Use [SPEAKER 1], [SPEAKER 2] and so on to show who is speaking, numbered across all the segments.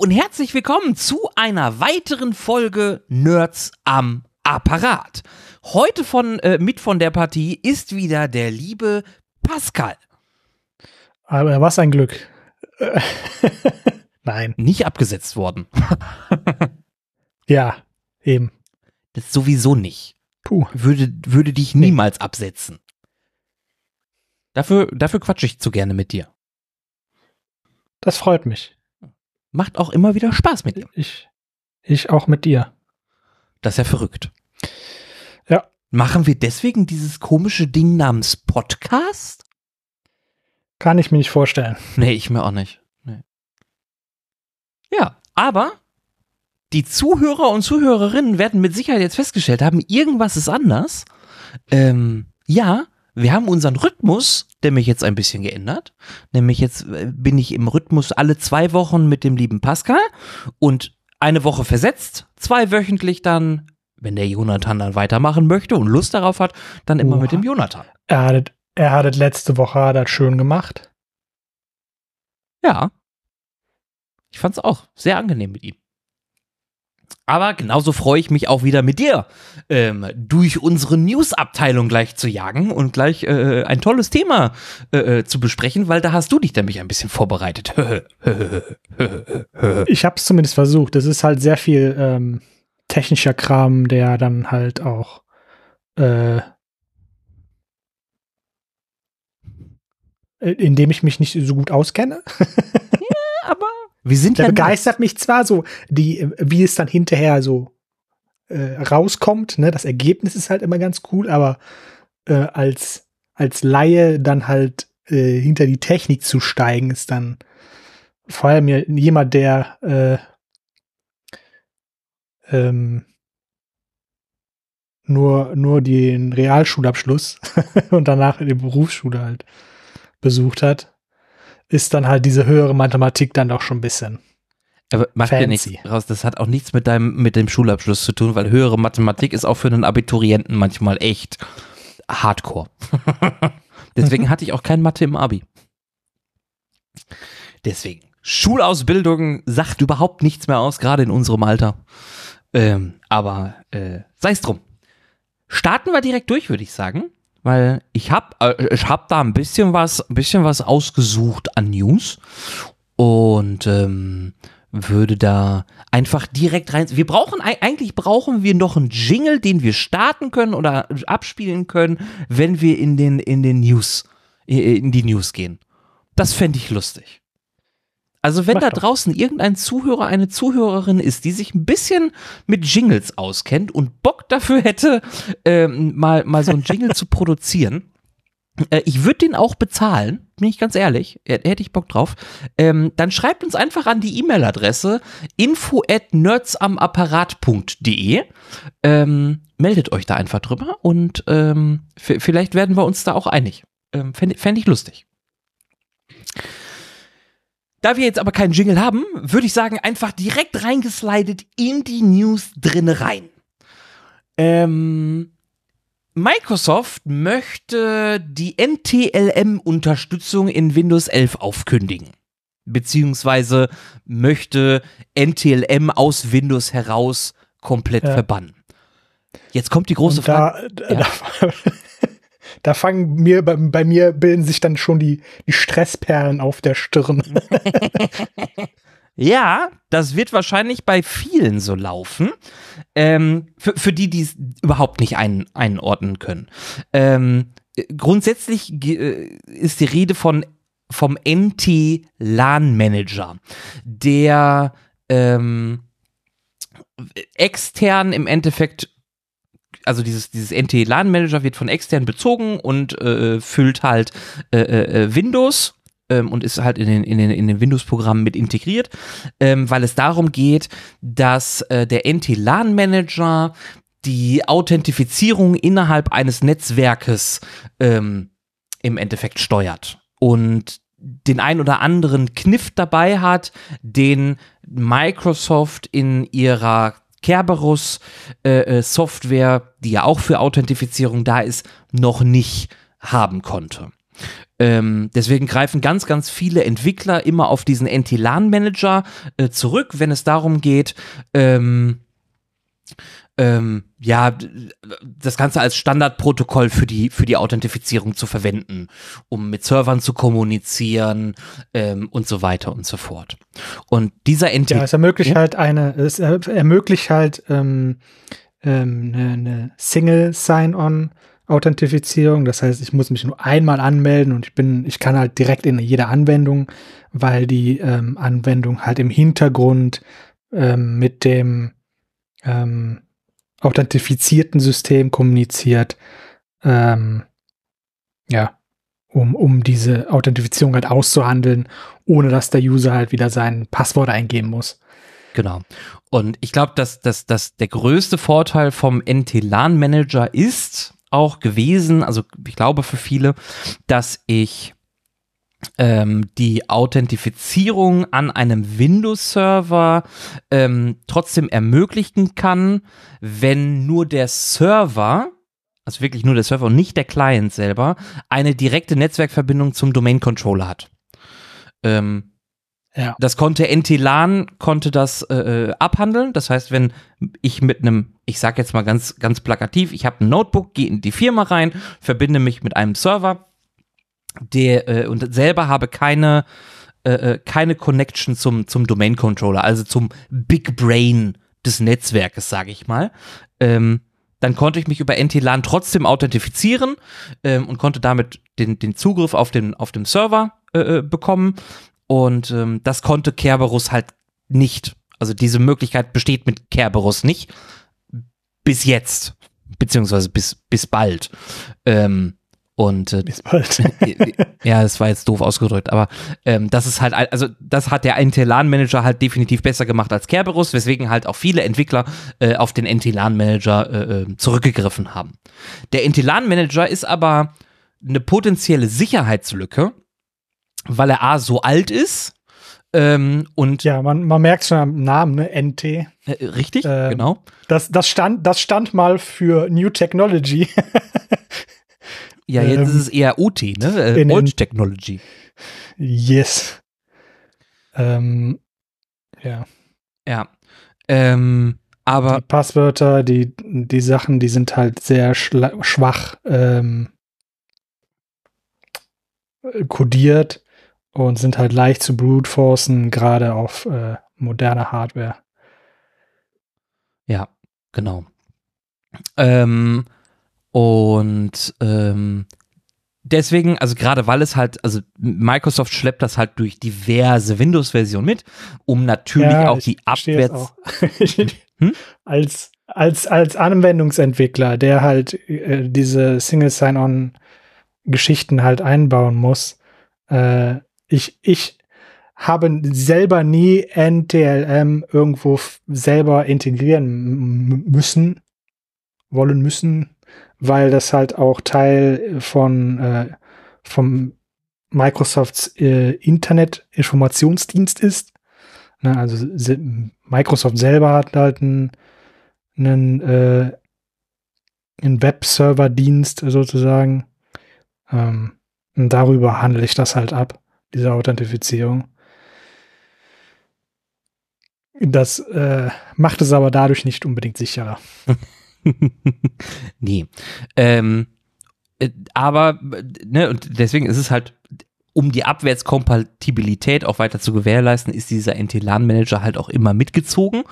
[SPEAKER 1] und herzlich willkommen zu einer weiteren Folge Nerds am Apparat. Heute von äh, mit von der Partie ist wieder der liebe Pascal.
[SPEAKER 2] Aber was ein Glück. Nein.
[SPEAKER 1] Nicht abgesetzt worden.
[SPEAKER 2] ja, eben.
[SPEAKER 1] Das sowieso nicht.
[SPEAKER 2] Puh.
[SPEAKER 1] Würde, würde dich niemals nee. absetzen. Dafür, dafür quatsche ich zu gerne mit dir.
[SPEAKER 2] Das freut mich.
[SPEAKER 1] Macht auch immer wieder Spaß mit dir.
[SPEAKER 2] Ich, ich auch mit dir.
[SPEAKER 1] Das ist ja verrückt.
[SPEAKER 2] Ja.
[SPEAKER 1] Machen wir deswegen dieses komische Ding namens Podcast?
[SPEAKER 2] Kann ich mir nicht vorstellen.
[SPEAKER 1] Nee, ich mir auch nicht. Nee. Ja, aber die Zuhörer und Zuhörerinnen werden mit Sicherheit jetzt festgestellt haben, irgendwas ist anders. Ähm, ja, wir haben unseren Rhythmus, der mich jetzt ein bisschen geändert. Nämlich jetzt äh, bin ich im Rhythmus alle zwei Wochen mit dem lieben Pascal und eine Woche versetzt, zweiwöchentlich dann, wenn der Jonathan dann weitermachen möchte und Lust darauf hat, dann immer Oha. mit dem Jonathan.
[SPEAKER 2] Er hat, er hat letzte Woche das schön gemacht.
[SPEAKER 1] Ja. Ich fand es auch sehr angenehm mit ihm. Aber genauso freue ich mich auch wieder mit dir ähm, durch unsere News-Abteilung gleich zu jagen und gleich äh, ein tolles Thema äh, äh zu besprechen, weil da hast du dich nämlich ein bisschen vorbereitet.
[SPEAKER 2] ich habe es zumindest versucht. Es ist halt sehr viel ähm, technischer Kram, der dann halt auch äh, in dem ich mich nicht so gut auskenne.
[SPEAKER 1] aber wir sind
[SPEAKER 2] Der ja begeistert mich zwar so, die, wie es dann hinterher so äh, rauskommt, ne? Das Ergebnis ist halt immer ganz cool, aber äh, als, als Laie dann halt äh, hinter die Technik zu steigen, ist dann vor allem jemand, der äh, ähm, nur, nur den Realschulabschluss und danach die Berufsschule halt besucht hat, ist dann halt diese höhere Mathematik dann doch schon ein bisschen.
[SPEAKER 1] Aber mach dir nichts raus, das hat auch nichts mit deinem, mit dem Schulabschluss zu tun, weil höhere Mathematik ist auch für einen Abiturienten manchmal echt hardcore. Deswegen hatte ich auch kein Mathe im Abi. Deswegen. Schulausbildung sagt überhaupt nichts mehr aus, gerade in unserem Alter. Ähm, aber äh, sei es drum. Starten wir direkt durch, würde ich sagen weil ich habe äh, ich hab da ein bisschen was, ein bisschen was ausgesucht an News und ähm, würde da einfach direkt rein. Wir brauchen eigentlich brauchen wir noch einen Jingle, den wir starten können oder abspielen können, wenn wir in den in den News in die News gehen. Das fände ich lustig. Also wenn Mach da draußen irgendein Zuhörer, eine Zuhörerin ist, die sich ein bisschen mit Jingles auskennt und Bock dafür hätte, ähm, mal, mal so ein Jingle zu produzieren, äh, ich würde den auch bezahlen, bin ich ganz ehrlich, hätte ich Bock drauf. Ähm, dann schreibt uns einfach an die E-Mail-Adresse info at nerdsamapparat.de. Ähm, meldet euch da einfach drüber und ähm, vielleicht werden wir uns da auch einig. Ähm, Fände fänd ich lustig. Da wir jetzt aber keinen Jingle haben, würde ich sagen, einfach direkt reingeslidet in die News drinne rein. Ähm, Microsoft möchte die NTLM-Unterstützung in Windows 11 aufkündigen. Beziehungsweise möchte NTLM aus Windows heraus komplett ja. verbannen. Jetzt kommt die große Frage. Da, ja.
[SPEAKER 2] da, fangen mir, bei, bei, mir bilden sich dann schon die, die Stressperlen auf der Stirn.
[SPEAKER 1] ja, das wird wahrscheinlich bei vielen so laufen. Ähm, für, für die, die es überhaupt nicht ein, einordnen können. Ähm, grundsätzlich äh, ist die Rede von vom NT LAN Manager, der ähm, extern im Endeffekt also dieses, dieses NT-LAN-Manager wird von extern bezogen und äh, füllt halt äh, äh, äh, Windows ähm, und ist halt in den, in den, in den Windows-Programmen mit integriert, ähm, weil es darum geht, dass äh, der NT-LAN-Manager die Authentifizierung innerhalb eines Netzwerkes ähm, im Endeffekt steuert. Und den ein oder anderen Kniff dabei hat, den Microsoft in ihrer Kerberos äh, äh, Software, die ja auch für Authentifizierung da ist, noch nicht haben konnte. Ähm, deswegen greifen ganz, ganz viele Entwickler immer auf diesen NT-LAN-Manager äh, zurück, wenn es darum geht, ähm, ähm, ja, das Ganze als Standardprotokoll für die, für die Authentifizierung zu verwenden, um mit Servern zu kommunizieren ähm, und so weiter und so fort. Und dieser NT.
[SPEAKER 2] Ja, es ermöglicht halt eine, es ermöglicht halt ähm, ähm, eine, eine Single Sign-On Authentifizierung. Das heißt, ich muss mich nur einmal anmelden und ich bin, ich kann halt direkt in jede Anwendung, weil die ähm, Anwendung halt im Hintergrund ähm, mit dem ähm, authentifizierten System kommuniziert. Ähm, ja, um, um diese Authentifizierung halt auszuhandeln, ohne dass der User halt wieder sein Passwort eingeben muss.
[SPEAKER 1] Genau. Und ich glaube, dass, dass, dass der größte Vorteil vom NT-LAN Manager ist, auch gewesen, also ich glaube für viele, dass ich ähm, die Authentifizierung an einem Windows-Server ähm, trotzdem ermöglichen kann, wenn nur der Server, also wirklich nur der Server und nicht der Client selber, eine direkte Netzwerkverbindung zum Domain-Controller hat. Ähm, ja. Das konnte NT-LAN, konnte das äh, äh, abhandeln. Das heißt, wenn ich mit einem, ich sag jetzt mal ganz, ganz plakativ, ich habe ein Notebook, gehe in die Firma rein, verbinde mich mit einem Server, der äh, und selber habe keine äh, äh keine Connection zum zum Domain Controller, also zum Big Brain des Netzwerkes, sage ich mal. Ähm, dann konnte ich mich über NT-LAN trotzdem authentifizieren ähm, und konnte damit den, den Zugriff auf den, auf dem Server äh, äh bekommen. Und ähm, das konnte Kerberos halt nicht. Also diese Möglichkeit besteht mit Kerberos nicht. Bis jetzt. Beziehungsweise bis, bis bald. Ähm, und äh,
[SPEAKER 2] bis bald.
[SPEAKER 1] ja, das war jetzt doof ausgedrückt, aber ähm, das ist halt, also das hat der NT-LAN-Manager halt definitiv besser gemacht als Kerberos, weswegen halt auch viele Entwickler äh, auf den NT-LAN-Manager äh, äh, zurückgegriffen haben. Der NT-LAN-Manager ist aber eine potenzielle Sicherheitslücke, weil er A so alt ist ähm, und
[SPEAKER 2] ja, man, man merkt schon am Namen, ne? NT. Äh,
[SPEAKER 1] richtig, ähm, genau.
[SPEAKER 2] Das, das, stand, das stand mal für New Technology.
[SPEAKER 1] ja, jetzt ähm, ist es eher OT, ne? Äh, Old Technology.
[SPEAKER 2] Yes. Ähm, ja.
[SPEAKER 1] Ja. Ähm, aber.
[SPEAKER 2] Die Passwörter, die, die Sachen, die sind halt sehr schwach ähm, kodiert und sind halt leicht zu brute forcen, gerade auf äh, moderner Hardware.
[SPEAKER 1] Ja, genau. Ähm, und ähm, deswegen, also gerade weil es halt, also Microsoft schleppt das halt durch diverse Windows-Versionen mit, um natürlich ja, auch die Abwärts.
[SPEAKER 2] hm? Als als als Anwendungsentwickler, der halt äh, diese Single Sign-On Geschichten halt einbauen muss, äh, ich, ich habe selber nie NTLM irgendwo selber integrieren müssen, wollen müssen, weil das halt auch Teil von äh, vom Microsofts äh, Internet Informationsdienst ist. Ne, also Microsoft selber hat halt einen, einen, äh, einen Webserver-Dienst sozusagen. Ähm, und darüber handle ich das halt ab diese Authentifizierung. Das äh, macht es aber dadurch nicht unbedingt sicherer.
[SPEAKER 1] nee. Ähm, äh, aber, ne, und deswegen ist es halt, um die Abwärtskompatibilität auch weiter zu gewährleisten, ist dieser NT-LAN-Manager halt auch immer mitgezogen.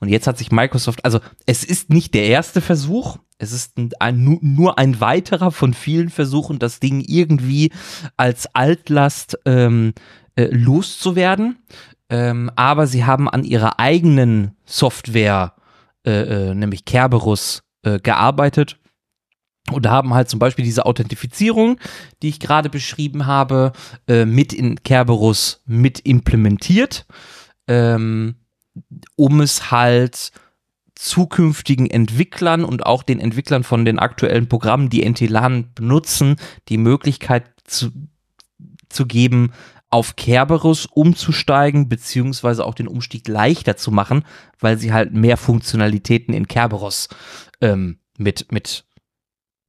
[SPEAKER 1] Und jetzt hat sich Microsoft, also es ist nicht der erste Versuch, es ist ein, nur ein weiterer von vielen Versuchen, das Ding irgendwie als Altlast ähm, äh, loszuwerden. Ähm, aber sie haben an ihrer eigenen Software, äh, äh, nämlich Kerberus, äh, gearbeitet. Und haben halt zum Beispiel diese Authentifizierung, die ich gerade beschrieben habe, äh, mit in Kerberus mit implementiert, ähm, um es halt zukünftigen Entwicklern und auch den Entwicklern von den aktuellen Programmen, die NT-LAN benutzen, die Möglichkeit zu, zu geben, auf Kerberos umzusteigen, beziehungsweise auch den Umstieg leichter zu machen, weil sie halt mehr Funktionalitäten in Kerberos ähm, mit, mit,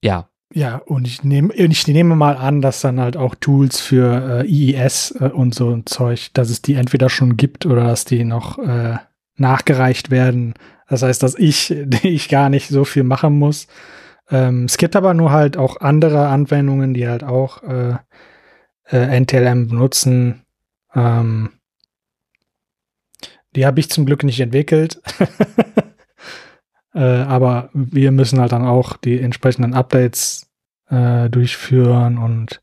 [SPEAKER 1] ja,
[SPEAKER 2] Ja, und ich nehme, ich nehme mal an, dass dann halt auch Tools für äh, IIS äh, und so ein Zeug, dass es die entweder schon gibt oder dass die noch äh, nachgereicht werden. Das heißt, dass ich, ich gar nicht so viel machen muss. Ähm, es gibt aber nur halt auch andere Anwendungen, die halt auch äh, NTLM benutzen. Ähm, die habe ich zum Glück nicht entwickelt. äh, aber wir müssen halt dann auch die entsprechenden Updates äh, durchführen und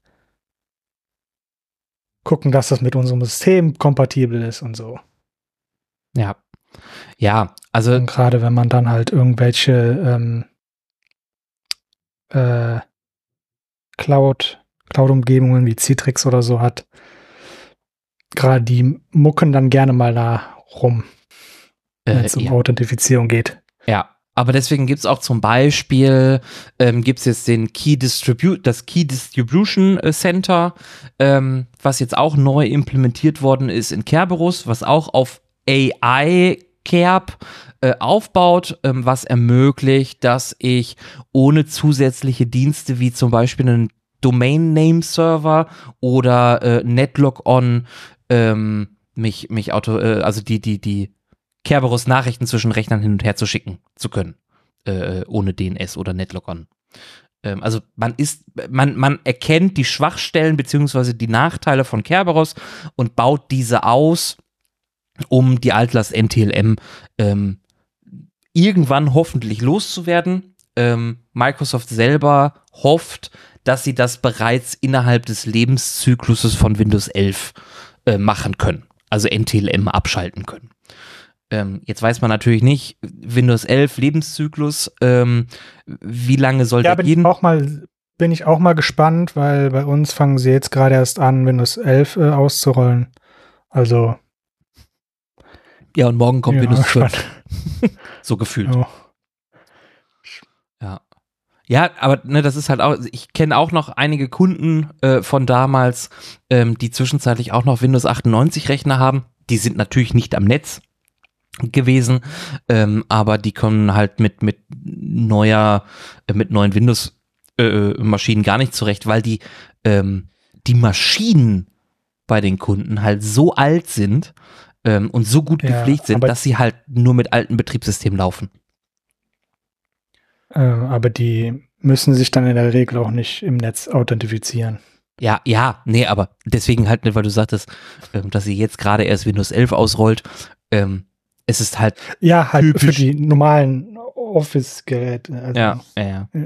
[SPEAKER 2] gucken, dass das mit unserem System kompatibel ist und so.
[SPEAKER 1] Ja. Ja, also.
[SPEAKER 2] gerade wenn man dann halt irgendwelche ähm, äh, Cloud, Cloud-Umgebungen wie Citrix oder so hat, gerade die mucken dann gerne mal da rum, wenn es äh, um ja. Authentifizierung geht.
[SPEAKER 1] Ja, aber deswegen gibt es auch zum Beispiel, ähm, gibt es jetzt den Key Distribute, das Key Distribution äh, Center, ähm, was jetzt auch neu implementiert worden ist in Kerberos, was auch auf AI Kerb äh, aufbaut, ähm, was ermöglicht, dass ich ohne zusätzliche Dienste wie zum Beispiel einen Domain Name Server oder äh, Netlog-On ähm, mich, mich auto, äh, also die, die, die Kerberos Nachrichten zwischen Rechnern hin und her zu schicken zu können, äh, ohne DNS oder Netlog-On. Ähm, also man ist, man, man erkennt die Schwachstellen beziehungsweise die Nachteile von Kerberos und baut diese aus, um die Altlast NTLM ähm, irgendwann hoffentlich loszuwerden. Ähm, Microsoft selber hofft, dass sie das bereits innerhalb des Lebenszykluses von Windows 11 äh, machen können also NTLM abschalten können. Ähm, jetzt weiß man natürlich nicht, Windows 11 Lebenszyklus, ähm, wie lange soll ja, der gehen?
[SPEAKER 2] Ich auch mal, bin ich auch mal gespannt, weil bei uns fangen sie jetzt gerade erst an, Windows 11 äh, auszurollen. Also.
[SPEAKER 1] Ja, und morgen kommt ja, Windows 12. so gefühlt. Ja. Ja, aber ne, das ist halt auch, ich kenne auch noch einige Kunden äh, von damals, ähm, die zwischenzeitlich auch noch Windows 98 Rechner haben. Die sind natürlich nicht am Netz gewesen, ähm, aber die kommen halt mit, mit neuer, äh, mit neuen Windows äh, Maschinen gar nicht zurecht, weil die, ähm, die Maschinen bei den Kunden halt so alt sind ähm, und so gut ja, gepflegt sind, dass sie halt nur mit alten Betriebssystemen laufen.
[SPEAKER 2] Äh, aber die müssen sich dann in der Regel auch nicht im Netz authentifizieren.
[SPEAKER 1] Ja, ja, nee, aber deswegen halt nicht, weil du sagtest, ähm, dass sie jetzt gerade erst Windows 11 ausrollt. Ähm, es ist halt.
[SPEAKER 2] Ja, halt typisch. für die normalen Office-Geräte.
[SPEAKER 1] Also. Ja, ja, ja.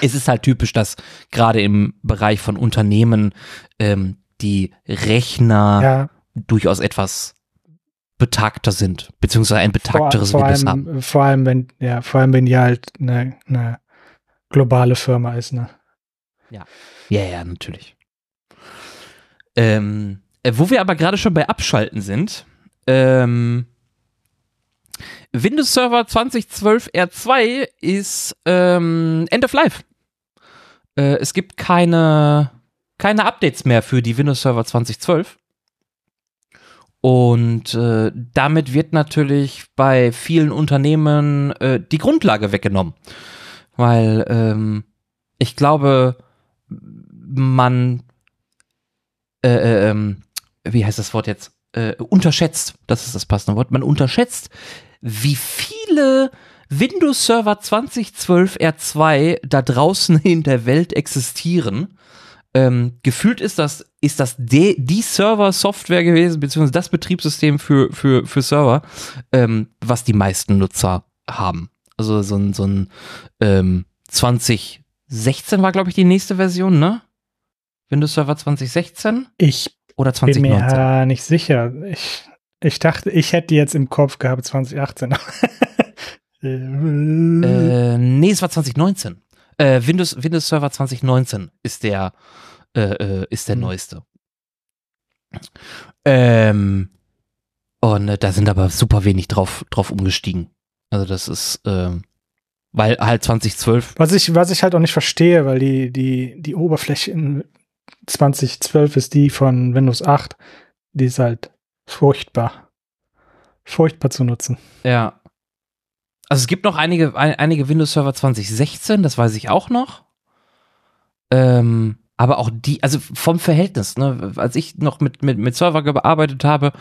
[SPEAKER 1] es ist halt typisch, dass gerade im Bereich von Unternehmen ähm, die Rechner ja. durchaus etwas betagter sind, beziehungsweise ein betagteres
[SPEAKER 2] vor, vor
[SPEAKER 1] Windows
[SPEAKER 2] allem,
[SPEAKER 1] haben.
[SPEAKER 2] Vor allem, wenn, ja, vor allem, wenn die halt eine, eine globale Firma ist, ne?
[SPEAKER 1] Ja. Ja, ja, natürlich. Ähm, äh, wo wir aber gerade schon bei Abschalten sind, ähm, Windows Server 2012 R2 ist ähm, End of Life. Äh, es gibt keine, keine Updates mehr für die Windows Server 2012. Und äh, damit wird natürlich bei vielen Unternehmen äh, die Grundlage weggenommen. Weil ähm, ich glaube, man, äh, äh, ähm, wie heißt das Wort jetzt? Äh, unterschätzt, das ist das passende Wort, man unterschätzt, wie viele Windows Server 2012 R2 da draußen in der Welt existieren ähm, gefühlt ist das, ist das de, die Server-Software gewesen, beziehungsweise das Betriebssystem für, für, für Server, ähm, was die meisten Nutzer haben. Also so ein, so ein ähm, 2016 war, glaube ich, die nächste Version, ne? Windows Server 2016?
[SPEAKER 2] Ich
[SPEAKER 1] oder 2019?
[SPEAKER 2] bin mir nicht sicher. Ich, ich dachte, ich hätte jetzt im Kopf gehabt, 2018.
[SPEAKER 1] äh, nee, es war 2019. Äh, Windows, Windows Server 2019 ist der, äh, äh, ist der mhm. neueste. Ähm, und äh, da sind aber super wenig drauf, drauf umgestiegen. Also das ist, ähm, weil halt 2012.
[SPEAKER 2] Was ich, was ich halt auch nicht verstehe, weil die, die, die Oberfläche in 2012 ist die von Windows 8. Die ist halt furchtbar. Furchtbar zu nutzen.
[SPEAKER 1] Ja. Also es gibt noch einige, ein, einige Windows Server 2016, das weiß ich auch noch. Ähm, aber auch die, also vom Verhältnis, ne, als ich noch mit, mit, mit Server gearbeitet habe,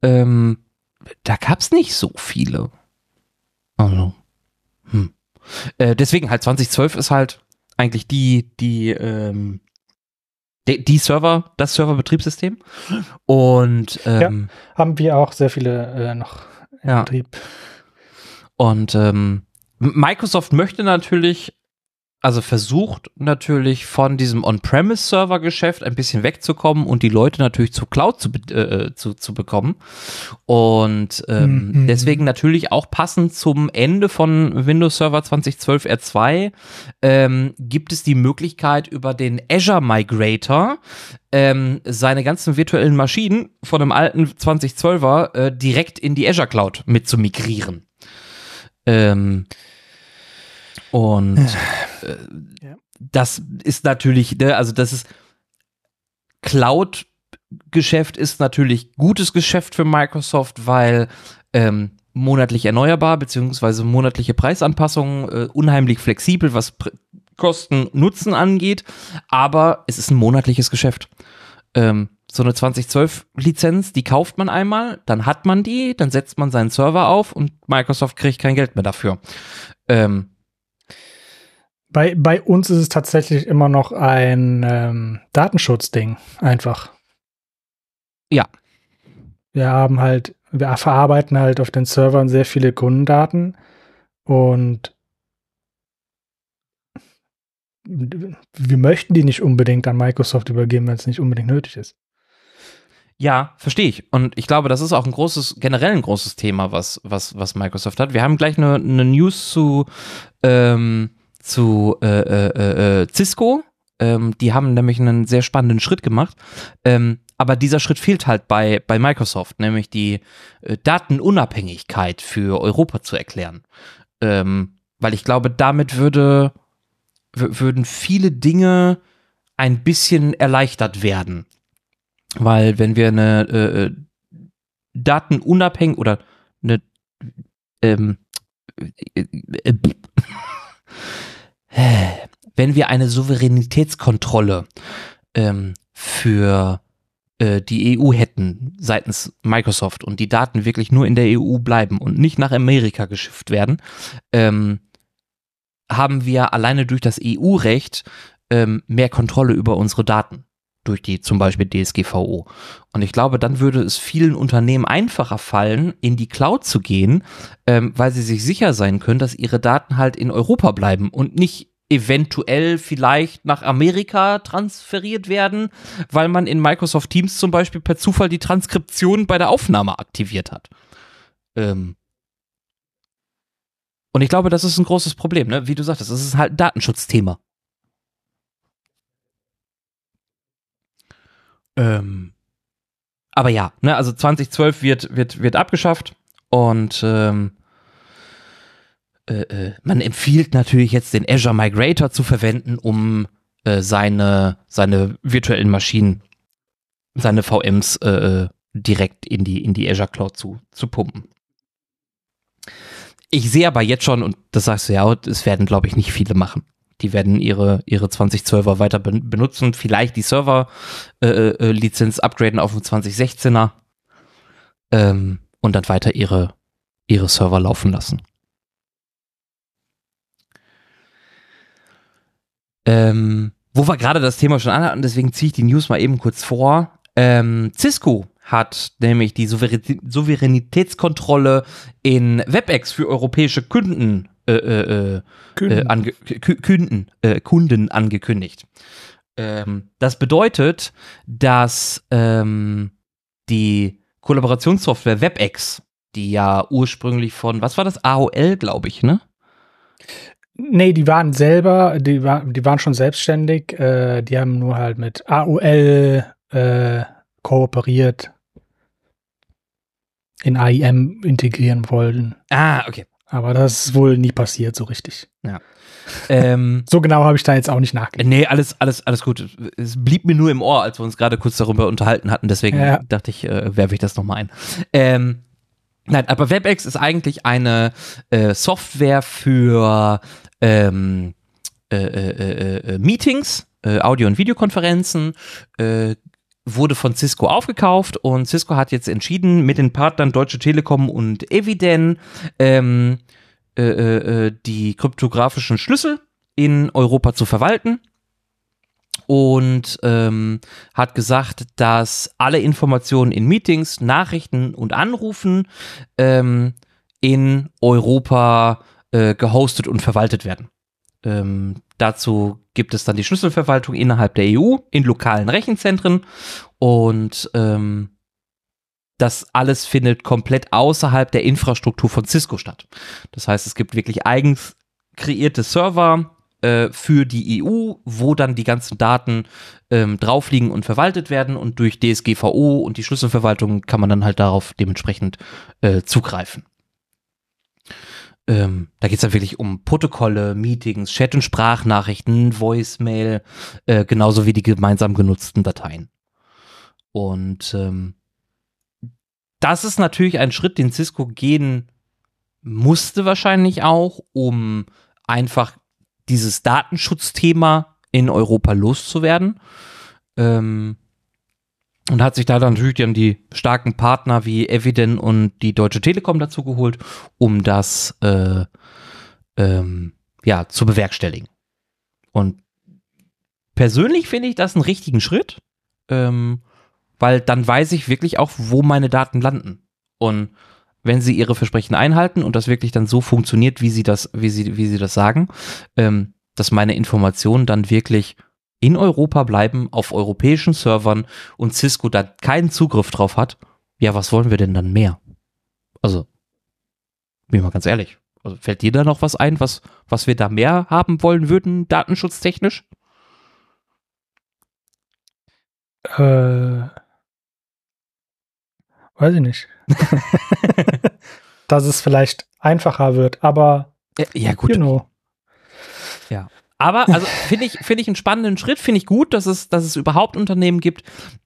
[SPEAKER 1] ähm, da gab's nicht so viele. Also, hm. Äh, deswegen halt 2012 ist halt eigentlich die, die, ähm, die, die Server, das Serverbetriebssystem. Und ähm,
[SPEAKER 2] ja, haben wir auch sehr viele äh, noch im
[SPEAKER 1] Ja.
[SPEAKER 2] Betrieb.
[SPEAKER 1] Und ähm, Microsoft möchte natürlich, also versucht natürlich von diesem On-Premise-Server-Geschäft ein bisschen wegzukommen und die Leute natürlich zur Cloud zu, be- äh, zu, zu bekommen. Und ähm,
[SPEAKER 2] Mhm.
[SPEAKER 1] deswegen natürlich auch passend zum Ende von Windows Server 2012 R2 ähm, gibt es die Möglichkeit über den Azure Migrator ähm, seine ganzen virtuellen Maschinen von einem alten 2012er äh, direkt in die Azure Cloud mit zu migrieren. Ähm, und äh,
[SPEAKER 2] Ja.
[SPEAKER 1] das ist natürlich, ne, also das ist Cloud-Geschäft ist natürlich gutes Geschäft für Microsoft, weil ähm, monatlich erneuerbar beziehungsweise monatliche Preisanpassungen äh, unheimlich flexibel, was Pr Kosten Nutzen angeht, aber es ist ein monatliches Geschäft. Ähm, so eine 2012 Lizenz, die kauft man einmal, dann hat man die, dann setzt man seinen Server auf und Microsoft kriegt kein Geld mehr dafür. Ähm,
[SPEAKER 2] Bei, bei uns ist es tatsächlich immer noch ein ähm, Datenschutzding, einfach.
[SPEAKER 1] Ja.
[SPEAKER 2] Wir haben halt, wir verarbeiten halt auf den Servern sehr viele Kundendaten und wir möchten die nicht unbedingt an Microsoft übergeben, wenn es nicht unbedingt nötig ist.
[SPEAKER 1] Ja, verstehe ich. Und ich glaube, das ist auch ein großes, generell ein großes Thema, was, was, was Microsoft hat. Wir haben gleich eine, eine News zu, ähm, zu äh, äh, äh, Cisco. Ähm, die haben nämlich einen sehr spannenden Schritt gemacht. Ähm, aber dieser Schritt fehlt halt bei, bei Microsoft, nämlich die äh, Datenunabhängigkeit für Europa zu erklären. Ähm, weil ich glaube, damit würde, würden viele Dinge ein bisschen erleichtert werden. Weil wenn wir eine äh, äh, datenunabhängig oder eine ähm, äh, äh, äh, wenn wir eine Souveränitätskontrolle ähm, für äh, die EU hätten seitens Microsoft und die Daten wirklich nur in der EU bleiben und nicht nach Amerika geschifft werden, ähm, haben wir alleine durch das EU-Recht ähm, mehr Kontrolle über unsere Daten durch die zum Beispiel DSGVO. Und ich glaube, dann würde es vielen Unternehmen einfacher fallen, in die Cloud zu gehen, ähm, weil sie sich sicher sein können, dass ihre Daten halt in Europa bleiben und nicht eventuell vielleicht nach Amerika transferiert werden, weil man in Microsoft Teams zum Beispiel per Zufall die Transkription bei der Aufnahme aktiviert hat. Ähm und ich glaube, das ist ein großes Problem, ne? Wie du sagtest, das ist halt ein Datenschutzthema. Ähm, aber ja, ne, also 2012 wird, wird, wird abgeschafft und ähm, äh, äh, man empfiehlt natürlich jetzt den Azure Migrator zu verwenden, um äh, seine, seine virtuellen Maschinen, seine VMs äh, äh, direkt in die, in die Azure Cloud zu, zu pumpen. Ich sehe aber jetzt schon, und das sagst du ja, es werden, glaube ich, nicht viele machen. Die werden ihre, ihre 2012er weiter ben- benutzen, vielleicht die Server-Lizenz upgraden auf den 2016er ähm, und dann weiter ihre, ihre Server laufen lassen. Ähm, wo wir gerade das Thema schon anhatten, deswegen ziehe ich die News mal eben kurz vor. Ähm, Cisco hat nämlich die Souverän Souveränitätskontrolle in WebEx für europäische Kunden, äh, äh, äh, äh, ange Kü- Kunden, äh, Kunden angekündigt. Ähm, das bedeutet, dass ähm, die Kollaborationssoftware WebEx, die ja ursprünglich von, was war das, AOL, glaube ich, ne?
[SPEAKER 2] Nee, die waren selber, die, war, die waren schon selbstständig. Äh, die haben nur halt mit AOL äh, kooperiert, in AIM integrieren wollen.
[SPEAKER 1] Ah, okay.
[SPEAKER 2] Aber das ist wohl nie passiert so richtig.
[SPEAKER 1] ähm,
[SPEAKER 2] So genau habe ich da jetzt auch nicht nachgedacht.
[SPEAKER 1] Nee, alles, alles, alles gut. Es blieb mir nur im Ohr, als wir uns gerade kurz darüber unterhalten hatten. Deswegen
[SPEAKER 2] Ja.
[SPEAKER 1] dachte ich, äh, werfe ich das nochmal ein. Ähm, nein, aber WebEx ist eigentlich eine äh, Software für ähm, äh, äh, äh, äh, Meetings äh, Audio- und Videokonferenzen, äh, wurde von Cisco aufgekauft und Cisco hat jetzt entschieden, mit den Partnern Deutsche Telekom und Eviden ähm, äh, äh, äh die kryptografischen Schlüssel in Europa zu verwalten und ähm, hat gesagt, dass alle Informationen in Meetings, Nachrichten und Anrufen ähm, in Europa äh, gehostet und verwaltet werden. Ähm, dazu gibt es dann die Schlüsselverwaltung innerhalb der EU in lokalen Rechenzentren und ähm, das alles findet komplett außerhalb der Infrastruktur von Cisco statt. Das heißt, es gibt wirklich eigens kreierte Server äh, für die EU, wo dann die ganzen Daten ähm, drauf liegen und verwaltet werden und durch DSGVO und die Schlüsselverwaltung kann man dann halt darauf dementsprechend äh, zugreifen. Ähm, da geht es dann wirklich um Protokolle, Meetings, Chat- und Sprachnachrichten, Voicemail, äh, genauso wie die gemeinsam genutzten Dateien. Und ähm, das ist natürlich ein Schritt, den Cisco gehen musste wahrscheinlich auch, um einfach dieses Datenschutzthema in Europa loszuwerden. Ähm, und hat sich da dann natürlich die starken Partner wie Eviden und die Deutsche Telekom dazu geholt, um das äh, ähm, ja zu bewerkstelligen. Und persönlich finde ich das einen richtigen Schritt, ähm, weil dann weiß ich wirklich auch, wo meine Daten landen. Und wenn sie ihre Versprechen einhalten und das wirklich dann so funktioniert, wie sie das, wie sie, wie sie das sagen, ähm, dass meine Informationen dann wirklich in Europa bleiben, auf europäischen Servern und Cisco da keinen Zugriff drauf hat, ja, was wollen wir denn dann mehr? Also, bin ich mal ganz ehrlich. Also, fällt dir da noch was ein, was, was wir da mehr haben wollen würden, datenschutztechnisch?
[SPEAKER 2] Äh, weiß ich nicht. Dass es vielleicht einfacher wird, aber
[SPEAKER 1] ja, ja gut.
[SPEAKER 2] You know.
[SPEAKER 1] Ja. Aber also finde ich, finde ich einen spannenden Schritt, finde ich gut, dass es, dass es überhaupt Unternehmen gibt,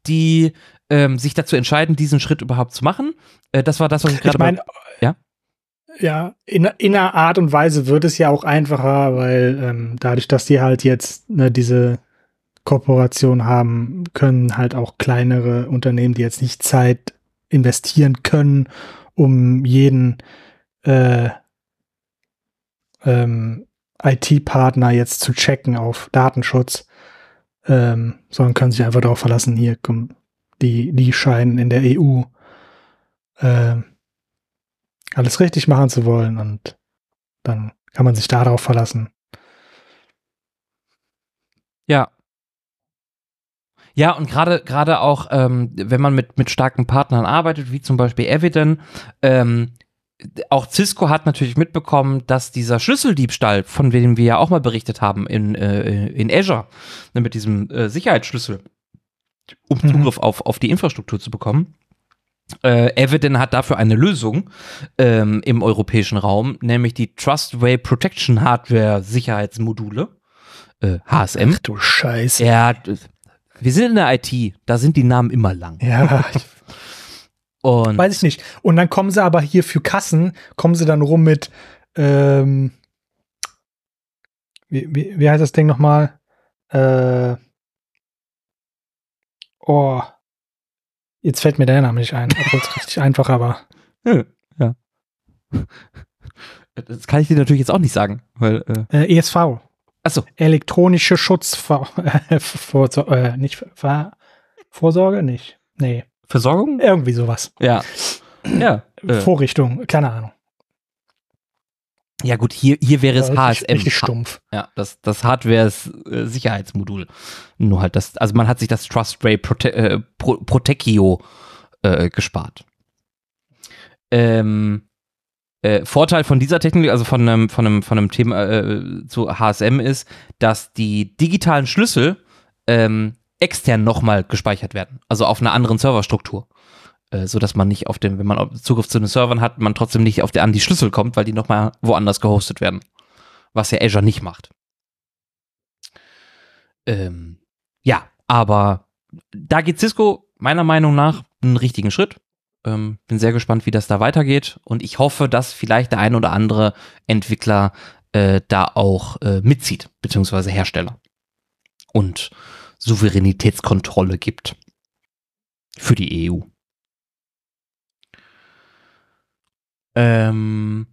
[SPEAKER 1] die ähm, sich dazu entscheiden, diesen Schritt überhaupt zu machen. Äh, das war das, was ich gerade.
[SPEAKER 2] Ich meine,
[SPEAKER 1] ja.
[SPEAKER 2] Ja, in, in einer Art und Weise wird es ja auch einfacher, weil ähm, dadurch, dass die halt jetzt ne, diese Kooperation haben, können halt auch kleinere Unternehmen, die jetzt nicht Zeit investieren können, um jeden äh, ähm, IT-Partner jetzt zu checken auf Datenschutz, ähm, sondern können sich einfach darauf verlassen, hier die, die scheinen in der EU äh, alles richtig machen zu wollen und dann kann man sich darauf verlassen.
[SPEAKER 1] Ja. Ja, und gerade gerade auch, ähm, wenn man mit, mit starken Partnern arbeitet, wie zum Beispiel Eviden, ähm, auch Cisco hat natürlich mitbekommen, dass dieser Schlüsseldiebstahl, von dem wir ja auch mal berichtet haben in, äh, in Azure, ne, mit diesem äh, Sicherheitsschlüssel, um mhm. Zugriff auf, auf die Infrastruktur zu bekommen, äh, Eviden hat dafür eine Lösung ähm, im europäischen Raum, nämlich die Trustway Protection Hardware Sicherheitsmodule, äh, HSM.
[SPEAKER 2] Ach du Scheiße.
[SPEAKER 1] Ja, wir sind in der IT, da sind die Namen immer lang.
[SPEAKER 2] Ja,
[SPEAKER 1] Und
[SPEAKER 2] Weiß ich nicht. Und dann kommen sie aber hier für Kassen, kommen sie dann rum mit, ähm, wie, wie, wie heißt das Ding nochmal? Äh, oh, jetzt fällt mir der Name nicht ein, obwohl es richtig einfach aber.
[SPEAKER 1] Ja. Das kann ich dir natürlich jetzt auch nicht sagen, weil.
[SPEAKER 2] Äh, äh ESV.
[SPEAKER 1] Achso.
[SPEAKER 2] Elektronische Schutzvorsorge, äh, nicht Vorsorge, nicht. Nee.
[SPEAKER 1] Versorgung?
[SPEAKER 2] Irgendwie sowas.
[SPEAKER 1] Ja. Ja.
[SPEAKER 2] Äh. Vorrichtung, keine Ahnung.
[SPEAKER 1] Ja gut, hier, hier wäre es
[SPEAKER 2] ja,
[SPEAKER 1] HSM.
[SPEAKER 2] Richtig stumpf.
[SPEAKER 1] Ja, das, das Hardware-Sicherheitsmodul. Äh, Nur halt das, also man hat sich das Trustray Prote äh, Pro Protecchio äh, gespart. Ähm, äh, Vorteil von dieser Technik, also von einem, von einem, von einem Thema äh, zu HSM ist, dass die digitalen Schlüssel ähm, extern nochmal gespeichert werden, also auf einer anderen Serverstruktur. Äh, so dass man nicht auf dem, wenn man Zugriff zu den Servern hat, man trotzdem nicht auf der, an die Schlüssel kommt, weil die nochmal woanders gehostet werden. Was ja Azure nicht macht. Ähm, ja, aber da geht Cisco meiner Meinung nach einen richtigen Schritt. Ähm, bin sehr gespannt, wie das da weitergeht. Und ich hoffe, dass vielleicht der ein oder andere Entwickler äh, da auch äh, mitzieht, beziehungsweise Hersteller. und Souveränitätskontrolle gibt für die EU. Ähm,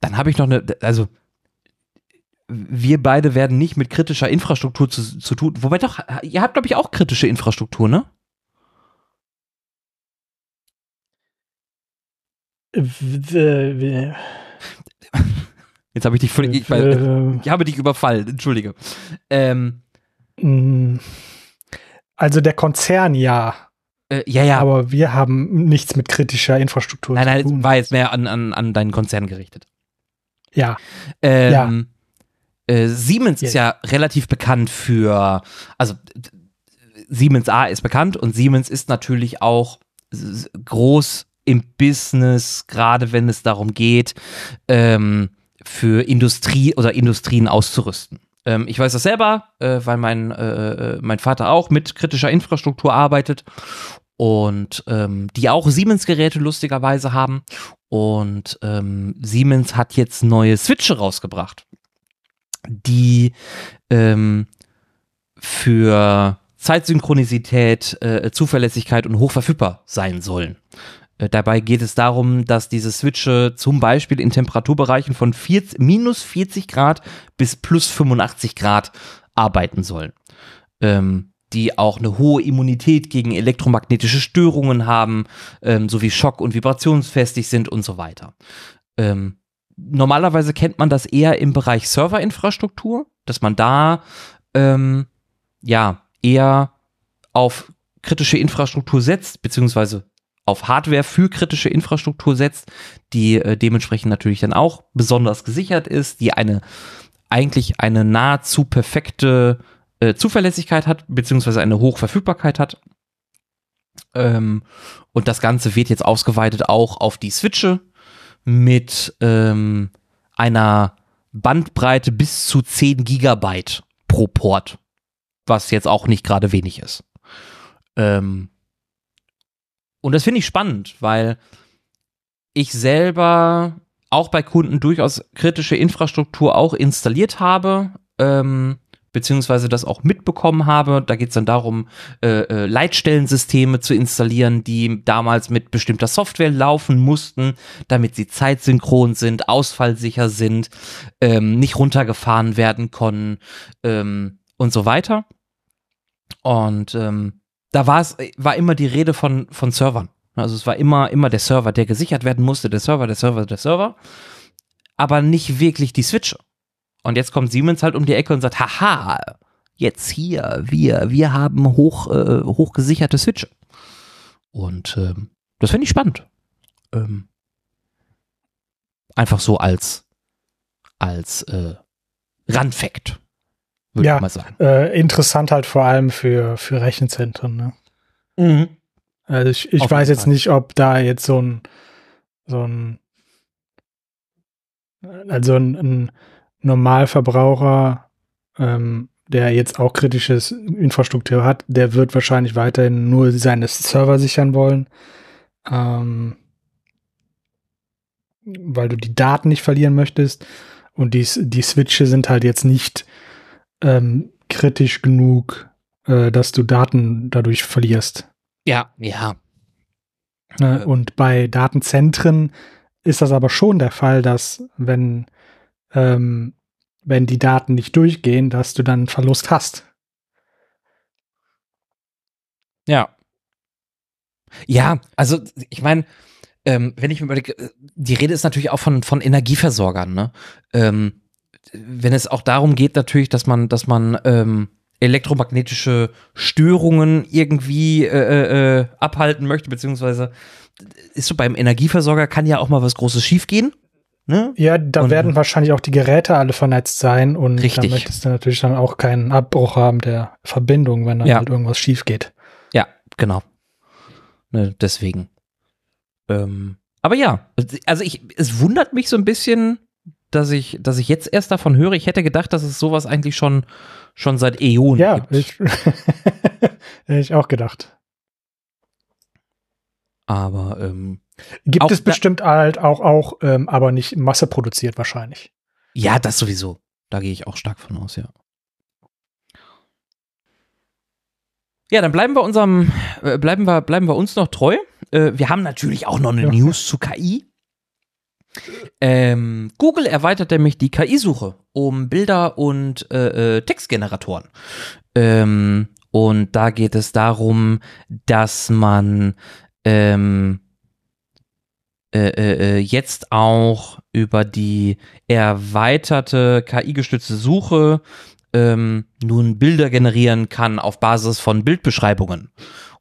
[SPEAKER 1] dann habe ich noch eine, also wir beide werden nicht mit kritischer Infrastruktur zu, zu tun. Wobei doch, ihr habt, glaube ich, auch kritische Infrastruktur, ne? Jetzt habe ich dich völlig, ich, weil, ich habe dich überfallen, entschuldige. Ähm,
[SPEAKER 2] also der Konzern ja.
[SPEAKER 1] Äh, ja, ja.
[SPEAKER 2] Aber wir haben nichts mit kritischer Infrastruktur
[SPEAKER 1] nein, nein, zu tun. Nein, war jetzt mehr an, an, an deinen Konzern gerichtet.
[SPEAKER 2] Ja.
[SPEAKER 1] Ähm, ja. Äh, Siemens yes. ist ja relativ bekannt für, also Siemens A ist bekannt und Siemens ist natürlich auch groß im Business, gerade wenn es darum geht, ähm, für Industrie oder Industrien auszurüsten. Ähm, ich weiß das selber, äh, weil mein, äh, äh, mein Vater auch mit kritischer Infrastruktur arbeitet und ähm, die auch Siemens-Geräte lustigerweise haben. Und ähm, Siemens hat jetzt neue Switche rausgebracht, die ähm, für Zeitsynchronisität, äh, Zuverlässigkeit und hochverfügbar sein sollen. Äh, dabei geht es darum, dass diese Switche zum Beispiel in Temperaturbereichen von 40, minus 40 Grad bis plus 85 Grad arbeiten sollen. Ähm, die auch eine hohe Immunität gegen elektromagnetische Störungen haben, ähm, sowie schock- und vibrationsfestig sind und so weiter. Ähm, normalerweise kennt man das eher im Bereich Serverinfrastruktur, dass man da ähm, ja eher auf kritische Infrastruktur setzt, beziehungsweise auf Hardware für kritische Infrastruktur setzt, die äh, dementsprechend natürlich dann auch besonders gesichert ist, die eine eigentlich eine nahezu perfekte äh, Zuverlässigkeit hat, beziehungsweise eine Hochverfügbarkeit hat. Ähm, und das Ganze wird jetzt ausgeweitet auch auf die Switche mit ähm, einer Bandbreite bis zu 10 Gigabyte pro Port, was jetzt auch nicht gerade wenig ist. Ähm, und das finde ich spannend, weil ich selber auch bei Kunden durchaus kritische Infrastruktur auch installiert habe, ähm, beziehungsweise das auch mitbekommen habe. Da geht es dann darum, äh, äh, Leitstellensysteme zu installieren, die damals mit bestimmter Software laufen mussten, damit sie zeitsynchron sind, ausfallsicher sind, ähm, nicht runtergefahren werden konnten ähm, und so weiter. Und ähm, da war es, war immer die Rede von, von Servern. Also es war immer, immer der Server, der gesichert werden musste, der Server, der Server, der Server. Aber nicht wirklich die Switche. Und jetzt kommt Siemens halt um die Ecke und sagt, haha, jetzt hier, wir, wir haben hoch, äh, hochgesicherte Switche. Und ähm, das finde ich spannend. Ähm, einfach so als, als äh, Randfact
[SPEAKER 2] würde ja, ich mal sagen. Äh, interessant halt vor allem für, für Rechenzentren. Ne? Mhm. Also ich, ich weiß jetzt Fall. nicht, ob da jetzt so ein, so ein, also ein, ein Normalverbraucher, ähm, der jetzt auch kritisches Infrastruktur hat, der wird wahrscheinlich weiterhin nur seine Server sichern wollen. Ähm, weil du die Daten nicht verlieren möchtest. Und die, die Switche sind halt jetzt nicht ähm, kritisch genug, äh, dass du Daten dadurch verlierst.
[SPEAKER 1] Ja, ja.
[SPEAKER 2] Äh, und bei Datenzentren ist das aber schon der Fall, dass wenn, ähm, wenn die Daten nicht durchgehen, dass du dann einen Verlust hast.
[SPEAKER 1] Ja. Ja, also ich meine, ähm, wenn ich mir überlege, die Rede ist natürlich auch von, von Energieversorgern, ne? Ähm, wenn es auch darum geht, natürlich, dass man, dass man ähm, elektromagnetische Störungen irgendwie äh, äh, abhalten möchte, beziehungsweise ist so beim Energieversorger kann ja auch mal was Großes schiefgehen. Ne?
[SPEAKER 2] Ja, da und, werden wahrscheinlich auch die Geräte alle vernetzt sein und
[SPEAKER 1] richtig.
[SPEAKER 2] da möchtest du natürlich dann auch keinen Abbruch haben der Verbindung, wenn dann ja. halt irgendwas schief geht.
[SPEAKER 1] Ja, genau. Ne, deswegen. Ähm, aber ja, also ich, es wundert mich so ein bisschen, dass ich, dass ich jetzt erst davon höre. Ich hätte gedacht, dass es sowas eigentlich schon, schon seit Äonen
[SPEAKER 2] ja, gibt. Ich, hätte ich auch gedacht.
[SPEAKER 1] Aber ähm,
[SPEAKER 2] gibt es bestimmt halt auch, auch ähm, aber nicht Masse produziert wahrscheinlich.
[SPEAKER 1] Ja, das sowieso. Da gehe ich auch stark von aus, ja. Ja, dann bleiben wir unserem, äh, bleiben wir, bleiben wir uns noch treu. Äh, wir haben natürlich auch noch eine
[SPEAKER 2] Ja.
[SPEAKER 1] News zu KI. Ähm, Google erweitert nämlich die KI-Suche um Bilder und äh, äh, Textgeneratoren. Ähm, und da geht es darum, dass man ähm, äh, äh, äh, jetzt auch über die erweiterte KI-gestützte Suche ähm, nun Bilder generieren kann auf Basis von Bildbeschreibungen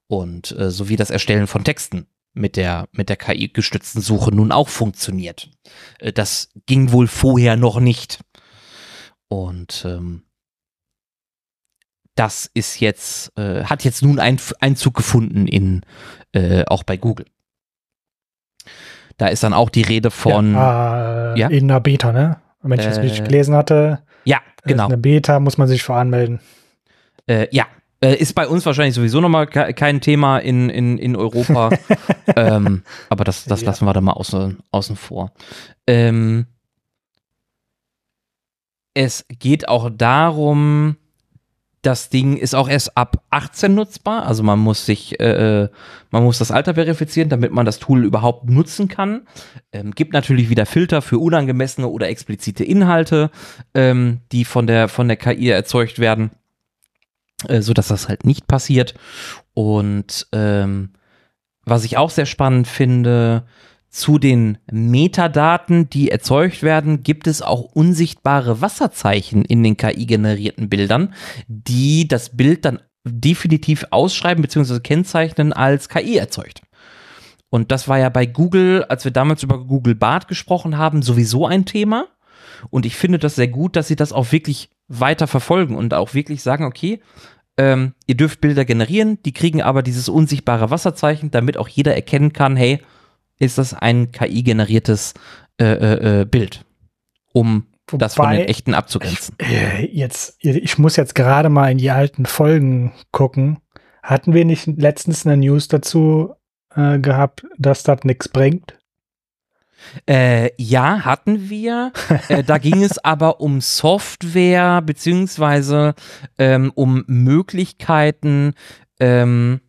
[SPEAKER 1] und äh, sowie das Erstellen von Texten mit der mit der KI-gestützten Suche nun auch funktioniert. Äh, das ging wohl vorher noch nicht. Und ähm, das ist jetzt äh, hat jetzt nun ein, Einzug gefunden in äh, auch bei Google. Da ist dann auch die Rede von
[SPEAKER 2] ja, äh,
[SPEAKER 1] Ja?
[SPEAKER 2] in einer Beta, ne? Wenn ich das
[SPEAKER 1] Äh,
[SPEAKER 2] richtig gelesen hatte,
[SPEAKER 1] ja genau
[SPEAKER 2] ist eine Beta, muss man sich voranmelden.
[SPEAKER 1] Äh, ja, äh, ist bei uns wahrscheinlich sowieso nochmal ke kein Thema in, in, in Europa. ähm, aber das, das
[SPEAKER 2] Ja.
[SPEAKER 1] lassen wir da mal außen, außen vor. Ähm, es geht auch darum, das Ding ist auch erst ab 18 nutzbar. Also man muss sich, äh, man muss das Alter verifizieren, damit man das Tool überhaupt nutzen kann. Ähm, gibt natürlich wieder Filter für unangemessene oder explizite Inhalte, ähm, die von der, von der KI erzeugt werden äh, so dass das halt nicht passiert. Und ähm, was ich auch sehr spannend finde, zu den Metadaten, die erzeugt werden, gibt es auch unsichtbare Wasserzeichen in den KI-generierten Bildern, die das Bild dann definitiv ausschreiben bzw. kennzeichnen als KI erzeugt. Und das war ja bei Google, als wir damals über Google Bart gesprochen haben, sowieso ein Thema. Und ich finde das sehr gut, dass sie das auch wirklich weiter verfolgen und auch wirklich sagen, okay, ähm, ihr dürft Bilder generieren, die kriegen aber dieses unsichtbare Wasserzeichen, damit auch jeder erkennen kann, hey, ist das ein KI-generiertes äh, äh, äh, Bild, um das von den
[SPEAKER 2] Wobei-
[SPEAKER 1] echten abzugrenzen.
[SPEAKER 2] Äh, Jetzt, ich muss jetzt gerade mal in die alten Folgen gucken. Hatten wir nicht letztens eine News dazu äh, gehabt, dass das nichts bringt?
[SPEAKER 1] Äh, ja, hatten wir. äh, da ging es aber um Software beziehungsweise ähm, um Möglichkeiten, ähm,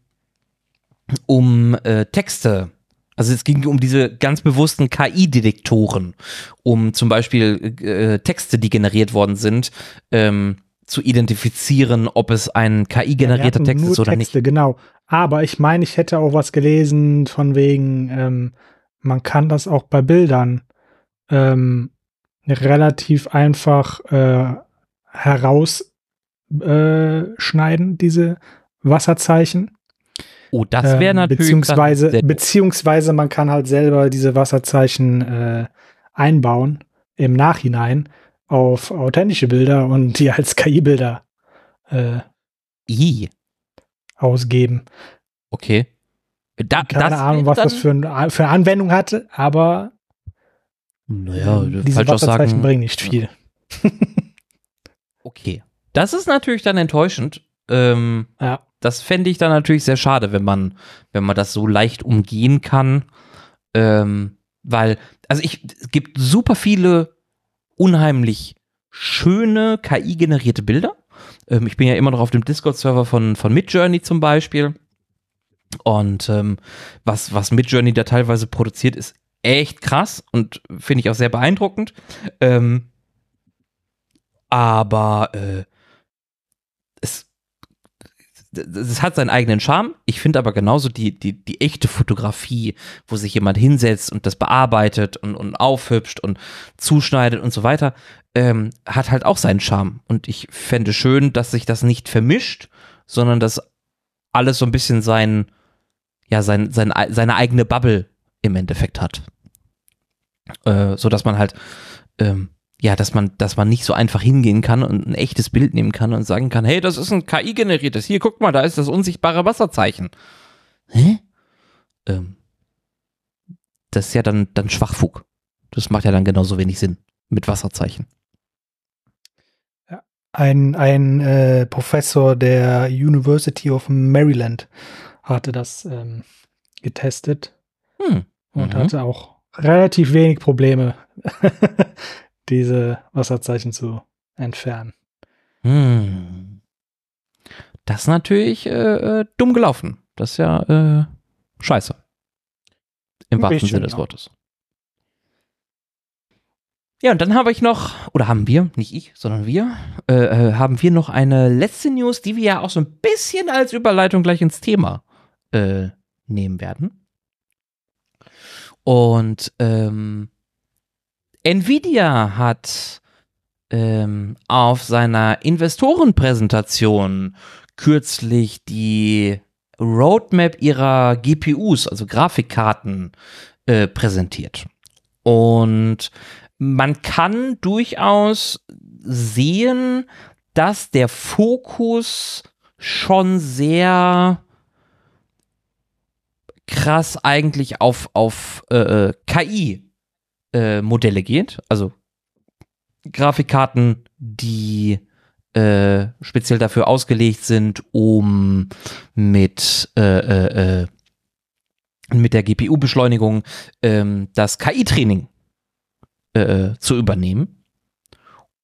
[SPEAKER 1] um äh, Texte. Also es ging um diese ganz bewussten KI-Detektoren, um zum Beispiel äh, Texte, die generiert worden sind, ähm, zu identifizieren, ob es ein KI-generierter
[SPEAKER 2] Ja,
[SPEAKER 1] Text ist oder
[SPEAKER 2] Texte,
[SPEAKER 1] nicht.
[SPEAKER 2] Genau. Aber ich meine, ich hätte auch was gelesen von wegen, ähm, man kann das auch bei Bildern ähm, relativ einfach äh, herausschneiden, äh, diese Wasserzeichen.
[SPEAKER 1] Oh, das wäre
[SPEAKER 2] Ähm,
[SPEAKER 1] natürlich
[SPEAKER 2] beziehungsweise, beziehungsweise man kann halt selber diese Wasserzeichen äh, einbauen im Nachhinein auf authentische Bilder und die als KI-Bilder äh,
[SPEAKER 1] I,
[SPEAKER 2] ausgeben.
[SPEAKER 1] okay. Da,
[SPEAKER 2] Keine Ahnung, was das für, ein, für eine Anwendung hatte, aber
[SPEAKER 1] Naja,
[SPEAKER 2] diese
[SPEAKER 1] falsch
[SPEAKER 2] Wasserzeichen
[SPEAKER 1] sagen.
[SPEAKER 2] bringen nicht viel.
[SPEAKER 1] Okay. Das ist natürlich dann enttäuschend. Ähm,
[SPEAKER 2] Ja.
[SPEAKER 1] das fände ich dann natürlich sehr schade, wenn man, wenn man das so leicht umgehen kann. Ähm, weil, also ich, es gibt super viele unheimlich schöne KI-generierte Bilder. Ähm, ich bin ja immer noch auf dem Discord-Server von, von Midjourney zum Beispiel. Und ähm, was, was Midjourney da teilweise produziert, ist echt krass und finde ich auch sehr beeindruckend. Ähm, aber äh, es, es hat seinen eigenen Charme. Ich finde aber genauso die, die, die echte Fotografie, wo sich jemand hinsetzt und das bearbeitet und, und aufhübscht und zuschneidet und so weiter, ähm, hat halt auch seinen Charme. Und ich fände schön, dass sich das nicht vermischt, sondern dass alles so ein bisschen sein, ja, sein, sein, seine eigene Bubble im Endeffekt hat. Äh, so dass man halt, ähm, ja, dass man, dass man nicht so einfach hingehen kann und ein echtes Bild nehmen kann und sagen kann, hey, das ist ein KI-generiertes. Hier, guck mal, da ist das unsichtbare Wasserzeichen. Hä? Ähm, das ist ja dann, dann Schwachfug. Das macht ja dann genauso wenig Sinn mit Wasserzeichen.
[SPEAKER 2] Ein, ein äh, Professor der University of Maryland hatte das ähm, getestet
[SPEAKER 1] Hm.
[SPEAKER 2] und
[SPEAKER 1] Mhm.
[SPEAKER 2] hatte auch relativ wenig Probleme, diese Wasserzeichen zu entfernen.
[SPEAKER 1] Hm. das ist natürlich äh, äh, dumm gelaufen. Das ist ja äh, scheiße. Im wahrsten Sinne des. Wortes. Ja, und dann habe ich noch, oder haben wir, nicht ich, sondern wir, äh, äh, haben wir noch eine letzte News, die wir ja auch so ein bisschen als Überleitung gleich ins Thema äh, nehmen werden. Und ähm, Nvidia hat ähm, auf seiner Investorenpräsentation kürzlich die Roadmap ihrer GPUs, also Grafikkarten, äh, präsentiert. Und man kann durchaus sehen, dass der Fokus schon sehr krass eigentlich auf, auf äh, KI-Modelle geht. Also Grafikkarten, die äh, speziell dafür ausgelegt sind, um mit, äh, äh, äh, mit der GPU-Beschleunigung ähm, das KI-Training äh, zu übernehmen.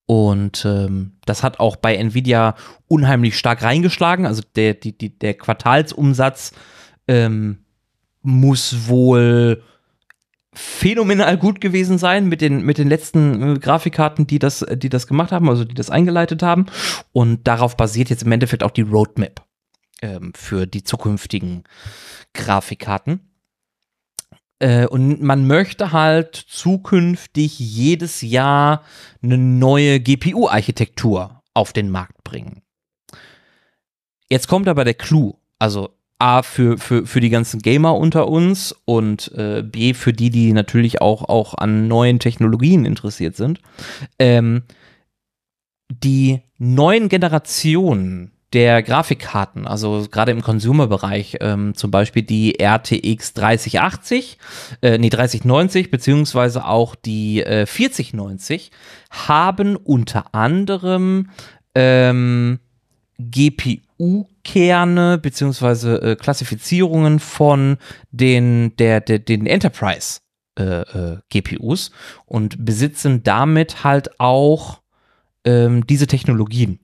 [SPEAKER 1] Und ähm, das hat auch bei Nvidia unheimlich stark reingeschlagen. Also der, die, die, der Quartalsumsatz ähm, muss wohl phänomenal gut gewesen sein mit den, mit den letzten äh, Grafikkarten, die das, die das gemacht haben, also die das eingeleitet haben. Und darauf basiert jetzt im Endeffekt auch die Roadmap ähm, für die zukünftigen Grafikkarten. Äh, und man möchte halt zukünftig jedes Jahr eine neue GPU-Architektur auf den Markt bringen. Jetzt kommt aber der Clou. Also A, für, für, für die ganzen Gamer unter uns und äh, B, für die, die natürlich auch, auch an neuen Technologien interessiert sind. Ähm, die neuen Generationen der Grafikkarten, also gerade im Consumer-Bereich, ähm, zum Beispiel die RTX 3080, äh, nee, 3090, beziehungsweise auch die äh, 4090, haben unter anderem ähm, GPU-Kerne beziehungsweise äh, Klassifizierungen von den, der, der, den Enterprise äh, äh, GPUs und besitzen damit halt auch ähm, diese Technologien.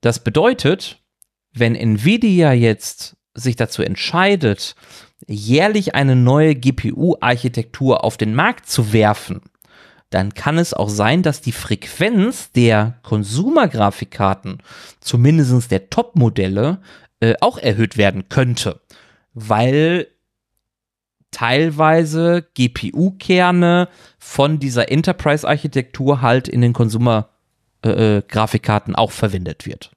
[SPEAKER 1] Das bedeutet, wenn Nvidia jetzt sich dazu entscheidet, jährlich eine neue GPU-Architektur auf den Markt zu werfen, dann kann es auch sein, dass die Frequenz der Consumer-Grafikkarten, zumindest der Top-Modelle, äh, auch erhöht werden könnte, weil teilweise GPU-Kerne von dieser Enterprise-Architektur halt in den Consumer-Grafikkarten auch verwendet wird.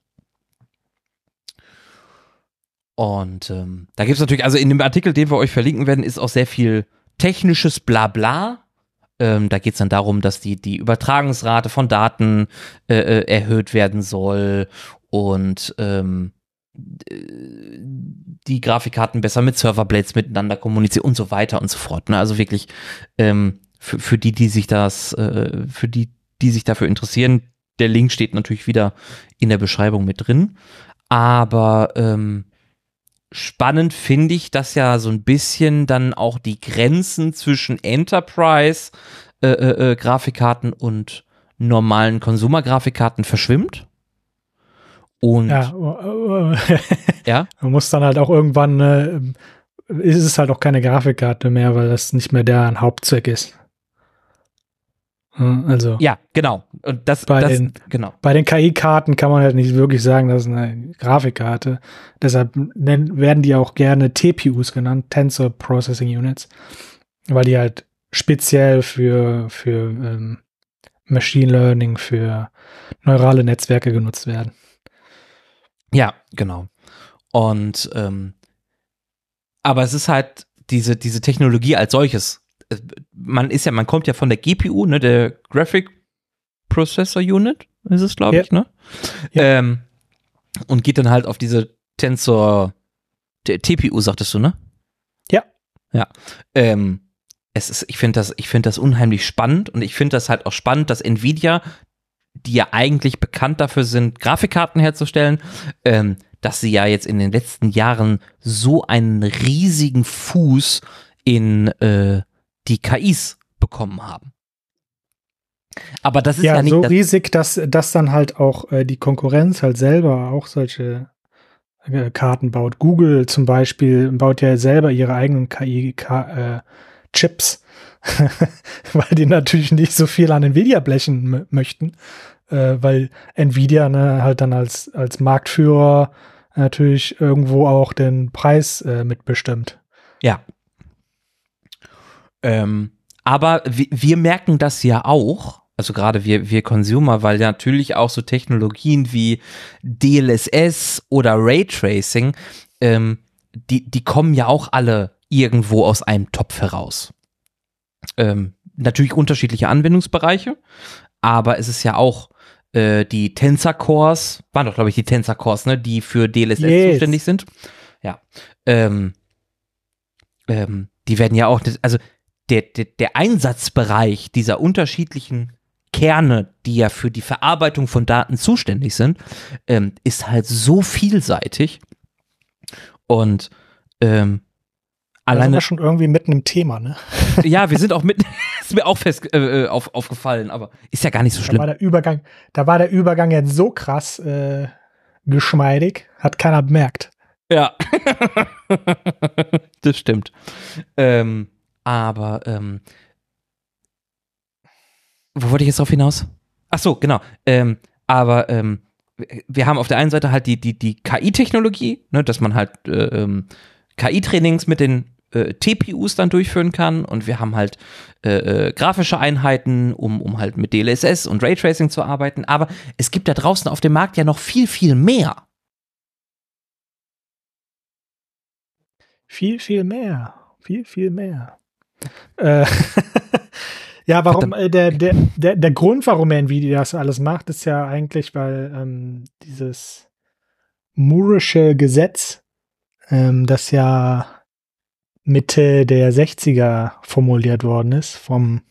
[SPEAKER 1] Und ähm, da gibt es natürlich, also in dem Artikel, den wir euch verlinken werden, ist auch sehr viel technisches Blabla. Ähm, da geht es dann darum, dass die, die Übertragungsrate von Daten äh, äh, erhöht werden soll und ähm, äh, die Grafikkarten besser mit Serverblades miteinander kommunizieren und so weiter und so fort. Ne? Also wirklich ähm, für, für die, die sich das, äh, für die, die sich dafür interessieren, der Link steht natürlich wieder in der Beschreibung mit drin. Aber ähm, spannend finde ich, dass ja so ein bisschen dann auch die Grenzen zwischen Enterprise äh, äh, äh, Grafikkarten und normalen Consumer-Grafikkarten verschwimmt. Und
[SPEAKER 2] Ja, äh, äh,
[SPEAKER 1] ja,
[SPEAKER 2] man muss dann halt auch irgendwann, äh, ist es halt auch keine Grafikkarte mehr, weil das nicht mehr deren Hauptzweck ist. Ja, Also
[SPEAKER 1] ja, genau. Und das,
[SPEAKER 2] Bei
[SPEAKER 1] das
[SPEAKER 2] den-
[SPEAKER 1] genau.
[SPEAKER 2] bei den KI-Karten kann man halt nicht wirklich sagen, das ist eine Grafikkarte. Deshalb nennen, werden die auch gerne TPUs genannt, Tensor Processing Units, weil die halt speziell für, für ähm, Machine Learning, für neurale Netzwerke genutzt werden.
[SPEAKER 1] Ja, genau. Und ähm, aber es ist halt diese, diese Technologie als solches. Äh, Man ist ja, man kommt ja von der GPU, ne, der Graphic Processor Unit, ist es, glaube
[SPEAKER 2] Ja.
[SPEAKER 1] ich, ne?
[SPEAKER 2] Ja.
[SPEAKER 1] Ähm, und geht dann halt auf diese Tensor der TPU, sagtest du, ne?
[SPEAKER 2] Ja.
[SPEAKER 1] Ja. Ähm, es ist, ich finde das, ich finde das unheimlich spannend und ich finde das halt auch spannend, dass Nvidia, die ja eigentlich bekannt dafür sind, Grafikkarten herzustellen, ähm, dass sie ja jetzt in den letzten Jahren so einen riesigen Fuß in äh, die KIs bekommen haben. Aber das ist ja,
[SPEAKER 2] Ja,
[SPEAKER 1] nicht
[SPEAKER 2] so riesig, dass, dass dann halt auch äh, die Konkurrenz halt selber auch solche äh, Karten baut. Google zum Beispiel baut ja selber ihre eigenen KI-Chips, äh, weil die natürlich nicht so viel an Nvidia blechen möchten, äh, weil Nvidia ne, halt dann als, als Marktführer natürlich irgendwo auch den Preis äh, mitbestimmt.
[SPEAKER 1] Ja. Ähm, aber wir merken das ja auch, also gerade wir, wir Consumer, weil ja natürlich auch so Technologien wie DLSS oder Raytracing, ähm, die, die kommen ja auch alle irgendwo aus einem Topf heraus. Ähm, natürlich unterschiedliche Anwendungsbereiche, aber es ist ja auch äh, die Tensor Cores, waren doch glaube ich die Tensor Cores, ne, die für DLSS yes. zuständig sind. Ja. Ähm, ähm, die werden ja auch, also der, der, der Einsatzbereich dieser unterschiedlichen Kerne, die ja für die Verarbeitung von Daten zuständig sind, ähm, ist halt so vielseitig. Und ähm,
[SPEAKER 2] alleine. schon irgendwie mitten im Thema, ne?
[SPEAKER 1] ja, wir sind auch mitten, ist mir auch fest äh, äh, auf, aufgefallen, aber ist ja gar nicht so schlimm.
[SPEAKER 2] Da war der Übergang, da war der Übergang jetzt so krass äh, geschmeidig, hat keiner bemerkt.
[SPEAKER 1] Ja, das stimmt. Ähm, aber ähm, wo wollte ich jetzt drauf hinaus? Ach so, genau. Ähm, aber ähm, wir haben auf der einen Seite halt die, die, die KI-Technologie, ne, dass man halt äh, ähm, KI-Trainings mit den äh, TPUs dann durchführen kann und wir haben halt äh, äh, grafische Einheiten, um, um halt mit DLSS und Raytracing zu arbeiten. Aber es gibt da draußen auf dem Markt ja noch viel, viel mehr.
[SPEAKER 2] Viel, viel mehr. Viel, viel mehr. Äh, ja, warum, äh, der, der, der, der Grund, warum Nvidia das alles macht, ist ja eigentlich, weil ähm, dieses Moore'sche Gesetz, ähm, das ja Mitte der 60er formuliert worden ist, vom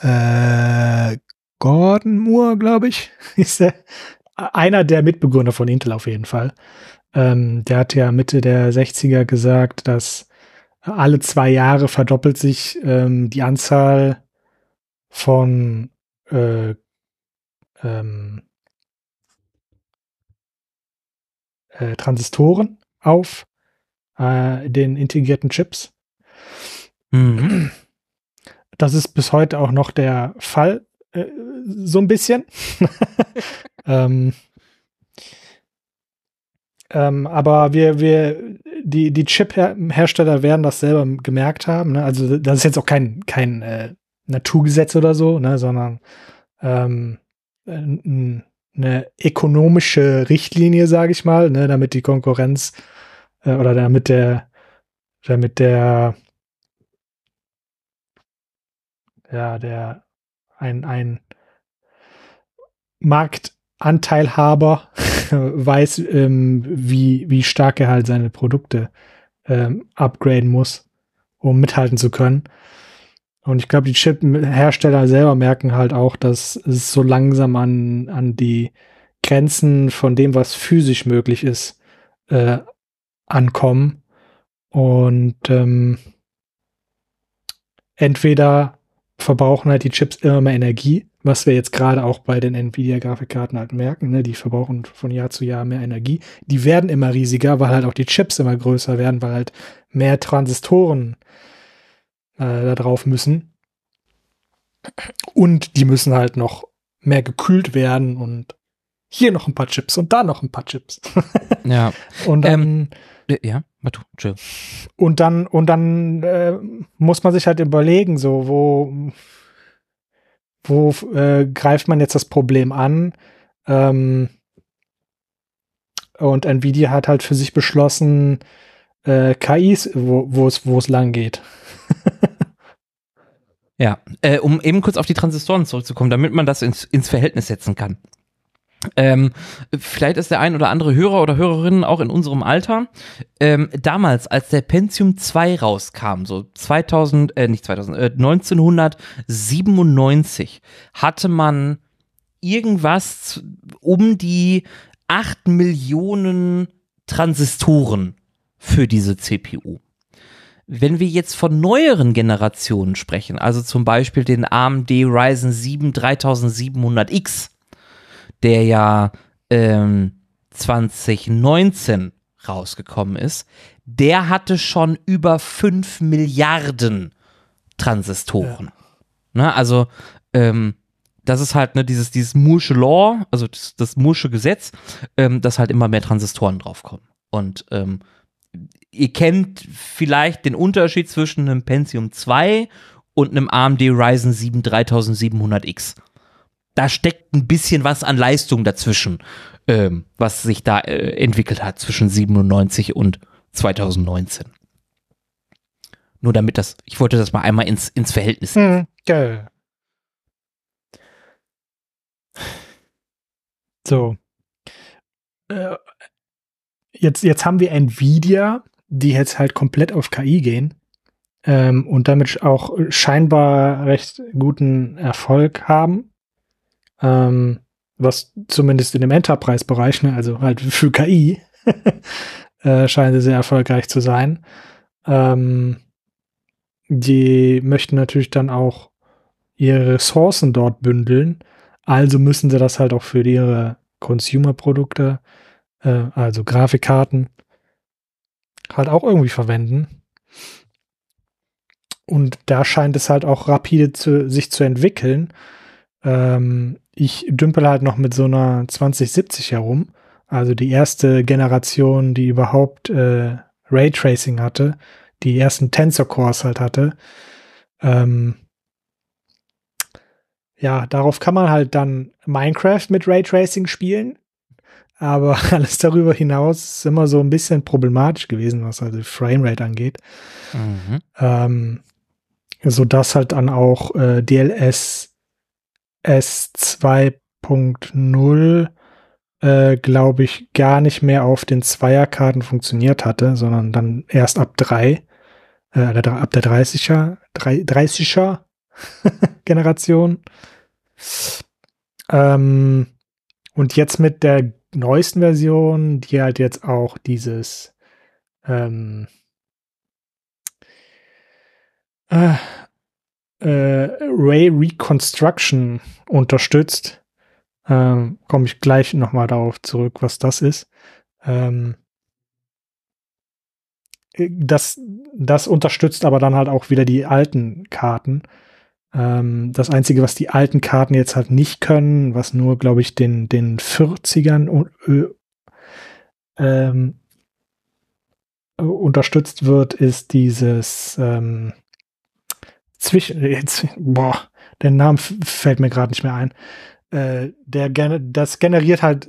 [SPEAKER 2] äh, Gordon Moore, glaube ich, ist er. Einer der Mitbegründer von Intel auf jeden Fall. Ähm, der hat ja Mitte der 60er gesagt, dass alle zwei Jahre verdoppelt sich ähm, die Anzahl von äh, ähm, äh, Transistoren auf äh, den integrierten Chips. Mhm. Das ist bis heute auch noch der Fall, äh, so ein bisschen. ähm, ähm, aber wir, wir, die, die Chip-Hersteller werden das selber gemerkt haben. Ne? Also das ist jetzt auch kein, kein äh, Naturgesetz oder so, ne? sondern ähm, eine ökonomische Richtlinie, sage ich mal, ne? damit die Konkurrenz äh, oder damit der, damit der, ja, der ein, ein Marktanteilhaber weiß, ähm, wie, wie stark er halt seine Produkte ähm, upgraden muss, um mithalten zu können. Und ich glaube, die Chip-Hersteller selber merken halt auch, dass es so langsam an, an die Grenzen von dem, was physisch möglich ist, äh, ankommen. Und ähm, entweder verbrauchen halt die Chips immer mehr Energie, was wir jetzt gerade auch bei den Nvidia-Grafikkarten halt merken. Ne? Die verbrauchen von Jahr zu Jahr mehr Energie. Die werden immer riesiger, weil halt auch die Chips immer größer werden, weil halt mehr Transistoren äh, da drauf müssen. Und die müssen halt noch mehr gekühlt werden und hier noch ein paar Chips und da noch ein paar Chips.
[SPEAKER 1] ja.
[SPEAKER 2] Und dann, ähm,
[SPEAKER 1] ja, warte, chill.
[SPEAKER 2] Und dann, und dann äh, muss man sich halt überlegen, so, wo, wo äh, greift man jetzt das Problem an? Ähm, und Nvidia hat halt für sich beschlossen, äh, KIs, wo es wo es lang geht.
[SPEAKER 1] ja, äh, um eben kurz auf die Transistoren zurückzukommen, damit man das ins, ins Verhältnis setzen kann. Ähm, vielleicht ist der ein oder andere Hörer oder Hörerin auch in unserem Alter. Ähm, damals, als der Pentium 2 rauskam, so 2000, äh, nicht 2000, äh, 1997, hatte man irgendwas um die 8 Millionen Transistoren für diese CPU. Wenn wir jetzt von neueren Generationen sprechen, also zum Beispiel den AMD Ryzen 7 3700X, der ja ähm, 2019 rausgekommen ist, der hatte schon über 5 Milliarden Transistoren. Ja. Ne, also, ähm, das ist halt ne, dieses, dieses Moore'sche Law, also das, das Moore'sche Gesetz, ähm, dass halt immer mehr Transistoren draufkommen. Und ähm, ihr kennt vielleicht den Unterschied zwischen einem Pentium 2 und einem AMD Ryzen 7 3700X. Da steckt ein bisschen was an Leistung dazwischen, ähm, was sich da äh, entwickelt hat zwischen 97 und 2019. Nur damit das, ich wollte das mal einmal ins, ins Verhältnis.
[SPEAKER 2] Hm, geil. So. Äh, jetzt, jetzt haben wir Nvidia, die jetzt halt komplett auf KI gehen ähm, und damit auch scheinbar recht guten Erfolg haben. Ähm, was zumindest in dem Enterprise-Bereich, ne, also halt für KI, äh, scheint sehr erfolgreich zu sein. Ähm, die möchten natürlich dann auch ihre Ressourcen dort bündeln. Also müssen sie das halt auch für ihre Consumer-Produkte, äh, also Grafikkarten, halt auch irgendwie verwenden. Und da scheint es halt auch rapide zu, sich zu entwickeln. Ähm, ich dümpel halt noch mit so einer 2070 herum. Also die erste Generation, die überhaupt äh, Raytracing hatte, die ersten Tensor Cores halt hatte. Ähm, ja, darauf kann man halt dann Minecraft mit Raytracing spielen. Aber alles darüber hinaus ist immer so ein bisschen problematisch gewesen, was also Framerate angeht. Mhm. Ähm, so dass halt dann auch äh, DLS S2.0 äh, glaube ich, gar nicht mehr auf den Zweierkarten funktioniert hatte, sondern dann erst ab drei, äh, ab der 30er, 30er Generation. Ähm, und jetzt mit der neuesten Version, die halt jetzt auch dieses ähm, äh, äh, Ray Reconstruction unterstützt. Ähm, Komme ich gleich nochmal darauf zurück, was das ist. Ähm, das, das unterstützt aber dann halt auch wieder die alten Karten. Ähm, das Einzige, was die alten Karten jetzt halt nicht können, was nur, glaube ich, den, den 40ern äh, ähm, unterstützt wird, ist dieses ähm, zwischen, jetzt, boah, der Name fällt mir gerade nicht mehr ein. Äh, der, das generiert halt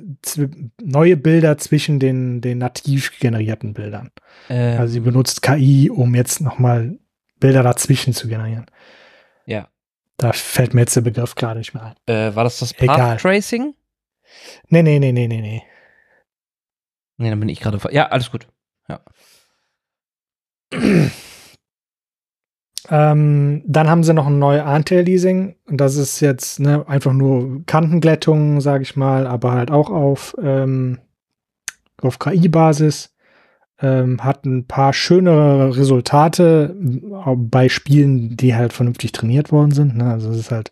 [SPEAKER 2] neue Bilder zwischen den, den nativ generierten Bildern. Ähm. Also sie benutzt KI, um jetzt nochmal Bilder dazwischen zu generieren.
[SPEAKER 1] Ja.
[SPEAKER 2] Da fällt mir jetzt der Begriff gerade nicht mehr
[SPEAKER 1] ein. Äh, war das das Path Tracing?
[SPEAKER 2] Nee, nee, nee, nee, nee, nee.
[SPEAKER 1] Nee, dann bin ich gerade. Ja, alles gut. Ja.
[SPEAKER 2] Ähm, dann haben sie noch ein neues Anti-Leasing. Und das ist jetzt ne, einfach nur Kantenglättung, sage ich mal, aber halt auch auf, ähm, auf KI-Basis. Ähm, hat ein paar schönere Resultate bei Spielen, die halt vernünftig trainiert worden sind. Ne? Also es ist halt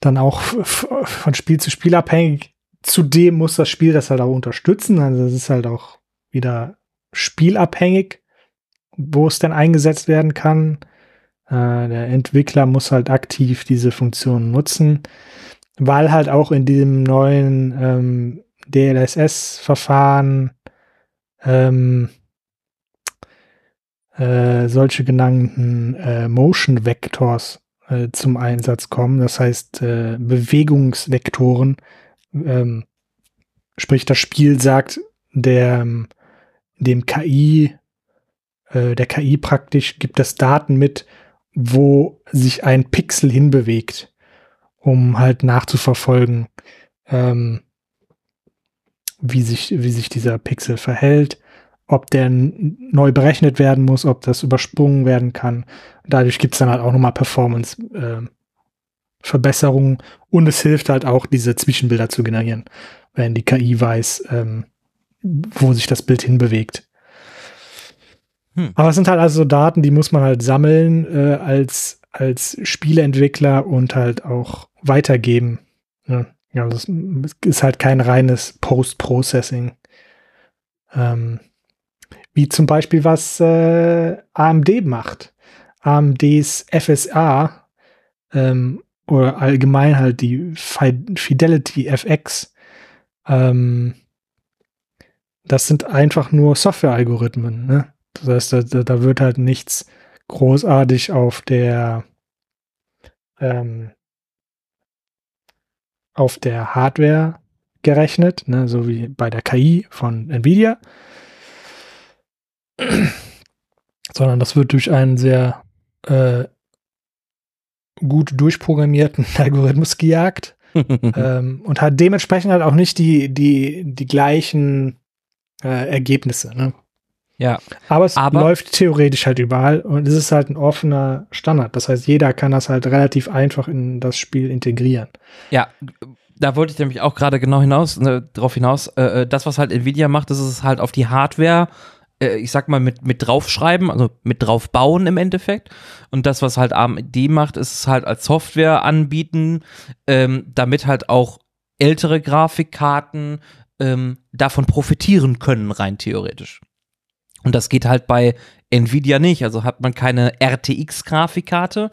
[SPEAKER 2] dann auch von Spiel zu Spiel abhängig. Zudem muss das Spiel das halt auch unterstützen. Also es ist halt auch wieder spielabhängig wo es denn eingesetzt werden kann. Äh, der Entwickler muss halt aktiv diese Funktion nutzen, weil halt auch in diesem neuen ähm, DLSS-Verfahren ähm, äh, solche genannten äh, Motion Vectors äh, zum Einsatz kommen. Das heißt äh, Bewegungsvektoren. Ähm, sprich, das Spiel sagt der, dem KI äh, der KI praktisch gibt es Daten mit, wo sich ein Pixel hinbewegt, um halt nachzuverfolgen, ähm, wie sich, wie sich dieser Pixel verhält, ob der neu berechnet werden muss, ob das übersprungen werden kann. Dadurch gibt es dann halt auch nochmal Performance äh, Verbesserungen und es hilft halt auch, diese Zwischenbilder zu generieren, wenn die KI weiß, ähm, wo sich das Bild hinbewegt. Hm. Aber es sind halt also Daten, die muss man halt sammeln äh, als, als Spieleentwickler und halt auch weitergeben. Ne? Ja, das ist halt kein reines Post-Processing. Ähm, wie zum Beispiel was äh, AMD macht. AMDs FSA ähm, oder allgemein halt die Fidelity FX. Ähm, das sind einfach nur Software-Algorithmen. Ne? Das heißt, da, da wird halt nichts großartig auf der ähm, auf der Hardware gerechnet, ne, so wie bei der KI von Nvidia, sondern das wird durch einen sehr äh, gut durchprogrammierten Algorithmus gejagt ähm, und hat dementsprechend halt auch nicht die, die, die gleichen äh, Ergebnisse. Ne?
[SPEAKER 1] Ja.
[SPEAKER 2] Aber es
[SPEAKER 1] Aber-
[SPEAKER 2] läuft theoretisch halt überall und es ist halt ein offener Standard. Das heißt, jeder kann das halt relativ einfach in das Spiel integrieren.
[SPEAKER 1] Ja, da wollte ich nämlich auch gerade genau hinaus, ne, drauf hinaus. Äh, äh, das, was halt Nvidia macht, ist es halt auf die Hardware, äh, ich sag mal, mit, mit draufschreiben, also mit draufbauen im Endeffekt. Und das, was halt AMD macht, ist es halt als Software anbieten, ähm, damit halt auch ältere Grafikkarten ähm, davon profitieren können, rein theoretisch. Und das geht halt bei Nvidia nicht. Also hat man keine RTX-Grafikkarte,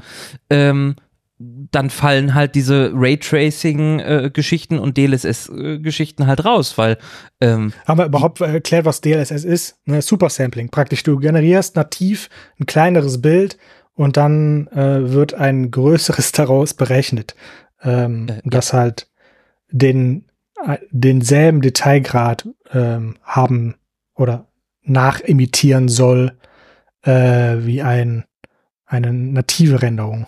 [SPEAKER 1] ähm, dann fallen halt diese Raytracing-Geschichten und DLSS-Geschichten halt raus, weil ähm,
[SPEAKER 2] Haben wir überhaupt erklärt, was DLSS ist? Ne, Supersampling. Praktisch, du generierst nativ ein kleineres Bild und dann äh, wird ein größeres daraus berechnet. Ähm,
[SPEAKER 1] Äh,
[SPEAKER 2] das halt den, äh, denselben Detailgrad ähm, haben oder nachimitieren soll äh, wie ein, eine native Renderung.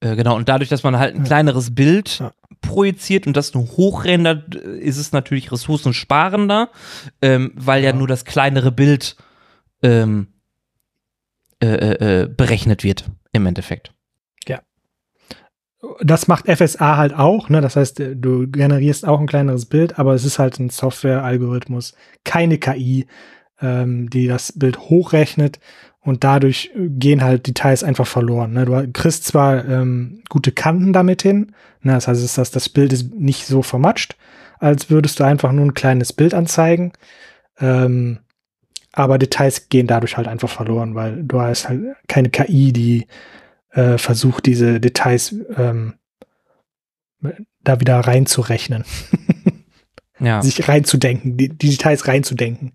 [SPEAKER 1] äh, genau, und dadurch, dass man halt ein
[SPEAKER 2] Ja.
[SPEAKER 1] kleineres Bild
[SPEAKER 2] Ja.
[SPEAKER 1] projiziert und das nur hochrendert, äh, ist es natürlich ressourcensparender, ähm, weil ja.
[SPEAKER 2] Ja.
[SPEAKER 1] nur das kleinere Bild ähm, äh, berechnet wird, im Endeffekt.
[SPEAKER 2] Das macht FSA halt auch, ne? Das heißt, äh, du generierst auch ein kleineres Bild, aber es ist halt ein Software-Algorithmus, keine KI, ähm, die das Bild hochrechnet und dadurch äh, gehen halt Details einfach verloren. Ne? Du kriegst zwar ähm, gute Kanten damit hin, ne? das heißt, das, das Bild ist nicht so vermatscht, als würdest du einfach nur ein kleines Bild anzeigen. Ähm, aber Details gehen dadurch halt einfach verloren, weil du hast halt keine KI, die äh, versucht, diese Details ähm, da wieder reinzurechnen,
[SPEAKER 1] Ja.
[SPEAKER 2] sich reinzudenken, die, die Details reinzudenken.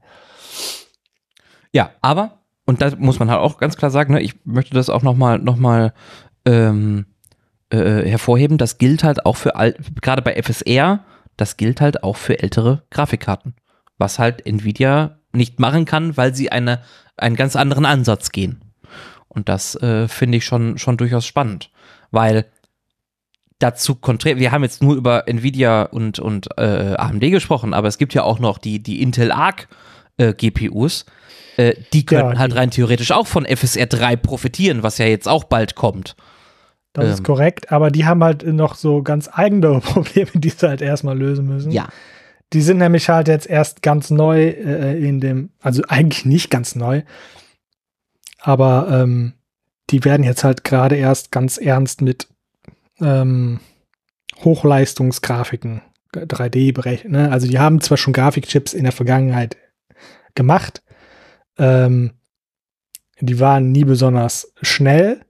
[SPEAKER 1] Ja, aber, und da muss man halt auch ganz klar sagen, ne, ich möchte das auch nochmal noch mal, ähm, äh, hervorheben, das gilt halt auch für, gerade bei FSR, das gilt halt auch für ältere Grafikkarten. Was halt Nvidia nicht machen kann, weil sie eine, einen ganz anderen Ansatz gehen. Und das äh, finde ich schon, schon durchaus spannend, weil dazu konträr, wir haben jetzt nur über Nvidia und, und äh, AMD gesprochen, aber es gibt ja auch noch die, die Intel Arc äh, GPUs, äh, die können
[SPEAKER 2] Ja,
[SPEAKER 1] halt
[SPEAKER 2] die-
[SPEAKER 1] rein theoretisch auch von FSR 3 profitieren, was ja jetzt auch bald kommt.
[SPEAKER 2] Das
[SPEAKER 1] Ähm.
[SPEAKER 2] ist korrekt, aber die haben halt noch so ganz eigene Probleme, die sie halt erstmal lösen müssen.
[SPEAKER 1] Ja.
[SPEAKER 2] Die sind nämlich halt jetzt erst ganz neu äh, in dem, also eigentlich nicht ganz neu, aber ähm, die werden jetzt halt gerade erst ganz ernst mit ähm, Hochleistungsgrafiken 3D berechnet. Ne? Also die haben zwar schon Grafikchips in der Vergangenheit gemacht, ähm, die waren nie besonders schnell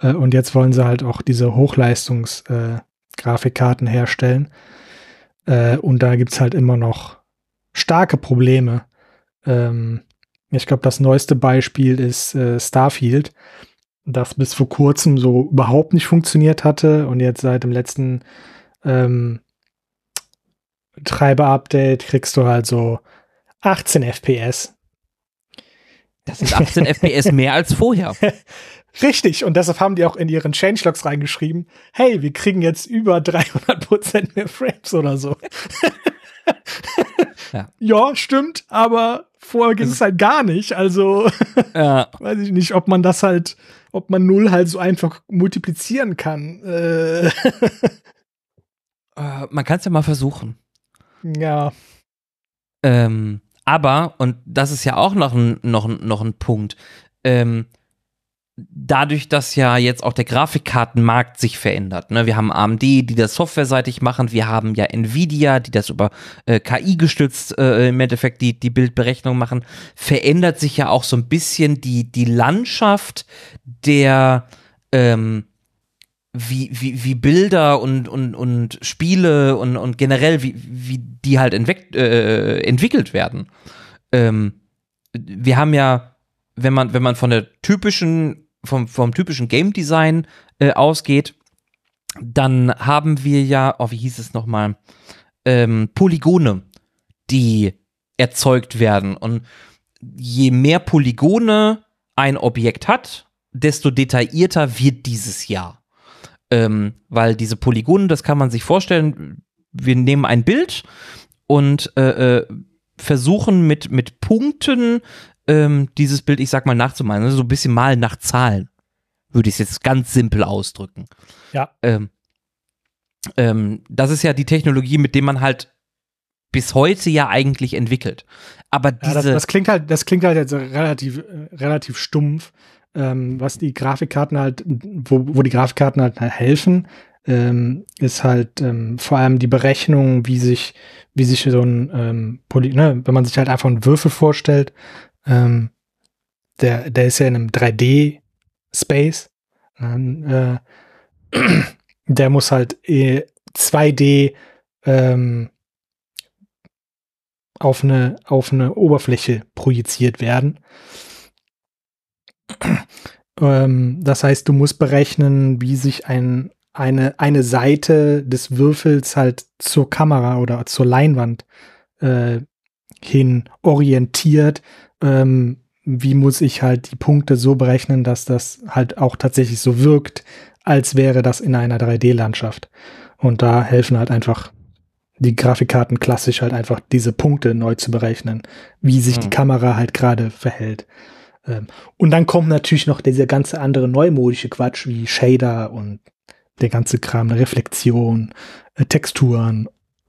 [SPEAKER 2] äh, und jetzt wollen sie halt auch diese Hochleistungsgrafikkarten äh, herstellen. Äh, und da gibt's halt immer noch starke Probleme. Ähm, ich glaube, das neueste Beispiel ist äh, Starfield, das bis vor kurzem so überhaupt nicht funktioniert hatte und jetzt seit dem letzten ähm, Treiber-Update kriegst du halt so 18 FPS.
[SPEAKER 1] Das sind 18 FPS mehr als vorher.
[SPEAKER 2] Richtig, und deshalb haben die auch in ihren Changelogs reingeschrieben, hey, wir kriegen jetzt über 300% mehr Frames oder so.
[SPEAKER 1] Ja.
[SPEAKER 2] ja, stimmt, aber vorher ging es halt gar nicht, also
[SPEAKER 1] Ja.
[SPEAKER 2] weiß ich nicht, ob man das halt, ob man null halt so einfach multiplizieren kann. Äh,
[SPEAKER 1] Äh, man kann es ja mal versuchen.
[SPEAKER 2] ja,
[SPEAKER 1] Ähm, aber, und das ist ja auch noch ein, noch noch ein Punkt, ähm, dadurch, dass ja jetzt auch der Grafikkartenmarkt sich verändert. Ne? Wir haben AMD, die das softwareseitig machen. Wir haben ja Nvidia, die das über äh, KI gestützt äh, im Endeffekt die, die Bildberechnung machen. Verändert sich ja auch so ein bisschen die, die Landschaft der ähm, wie, wie, wie Bilder und, und, und Spiele und, und generell, wie, wie die halt entwick äh, entwickelt werden. Ähm, wir haben ja, wenn man, wenn man von der typischen vom, vom typischen Game Design äh, ausgeht, dann haben wir ja, oh, wie hieß es nochmal, ähm, Polygone, die erzeugt werden. Und je mehr Polygone ein Objekt hat, desto detaillierter wird dieses Jahr. Ähm, weil diese Polygone, das kann man sich vorstellen, wir nehmen ein Bild und äh, äh, versuchen mit, mit Punkten ähm, dieses Bild, ich sag mal, nachzumalen. Also so ein bisschen malen nach Zahlen. Würde ich es jetzt ganz simpel ausdrücken.
[SPEAKER 2] Ja.
[SPEAKER 1] Ähm, ähm, das ist ja die Technologie, mit der man halt bis heute ja eigentlich entwickelt. Aber diese. Ja,
[SPEAKER 2] das, das, klingt halt, das klingt halt jetzt relativ, äh, relativ stumpf, ähm, was die Grafikkarten halt, wo, wo die Grafikkarten halt helfen, ähm, ist halt ähm, vor allem die Berechnung, wie sich, wie sich so ein ähm, Poly, ne, wenn man sich halt einfach einen Würfel vorstellt, ähm, der, der ist ja in einem 3D-Space. Äh, der muss halt 2D äh, ähm, auf, eine, auf eine Oberfläche projiziert werden. ähm, das heißt, du musst berechnen, wie sich ein, eine, eine Seite des Würfels halt zur Kamera oder zur Leinwand äh, hin orientiert, ähm, wie muss ich halt die Punkte so berechnen, dass das halt auch tatsächlich so wirkt, als wäre das in einer 3D-Landschaft. Und da helfen halt einfach die Grafikkarten klassisch halt einfach diese Punkte neu zu berechnen, wie sich hm. die Kamera halt gerade verhält. Ähm, und dann kommt natürlich noch dieser ganze andere neumodische Quatsch wie Shader und der ganze Kram, Reflexion, äh, Texturen.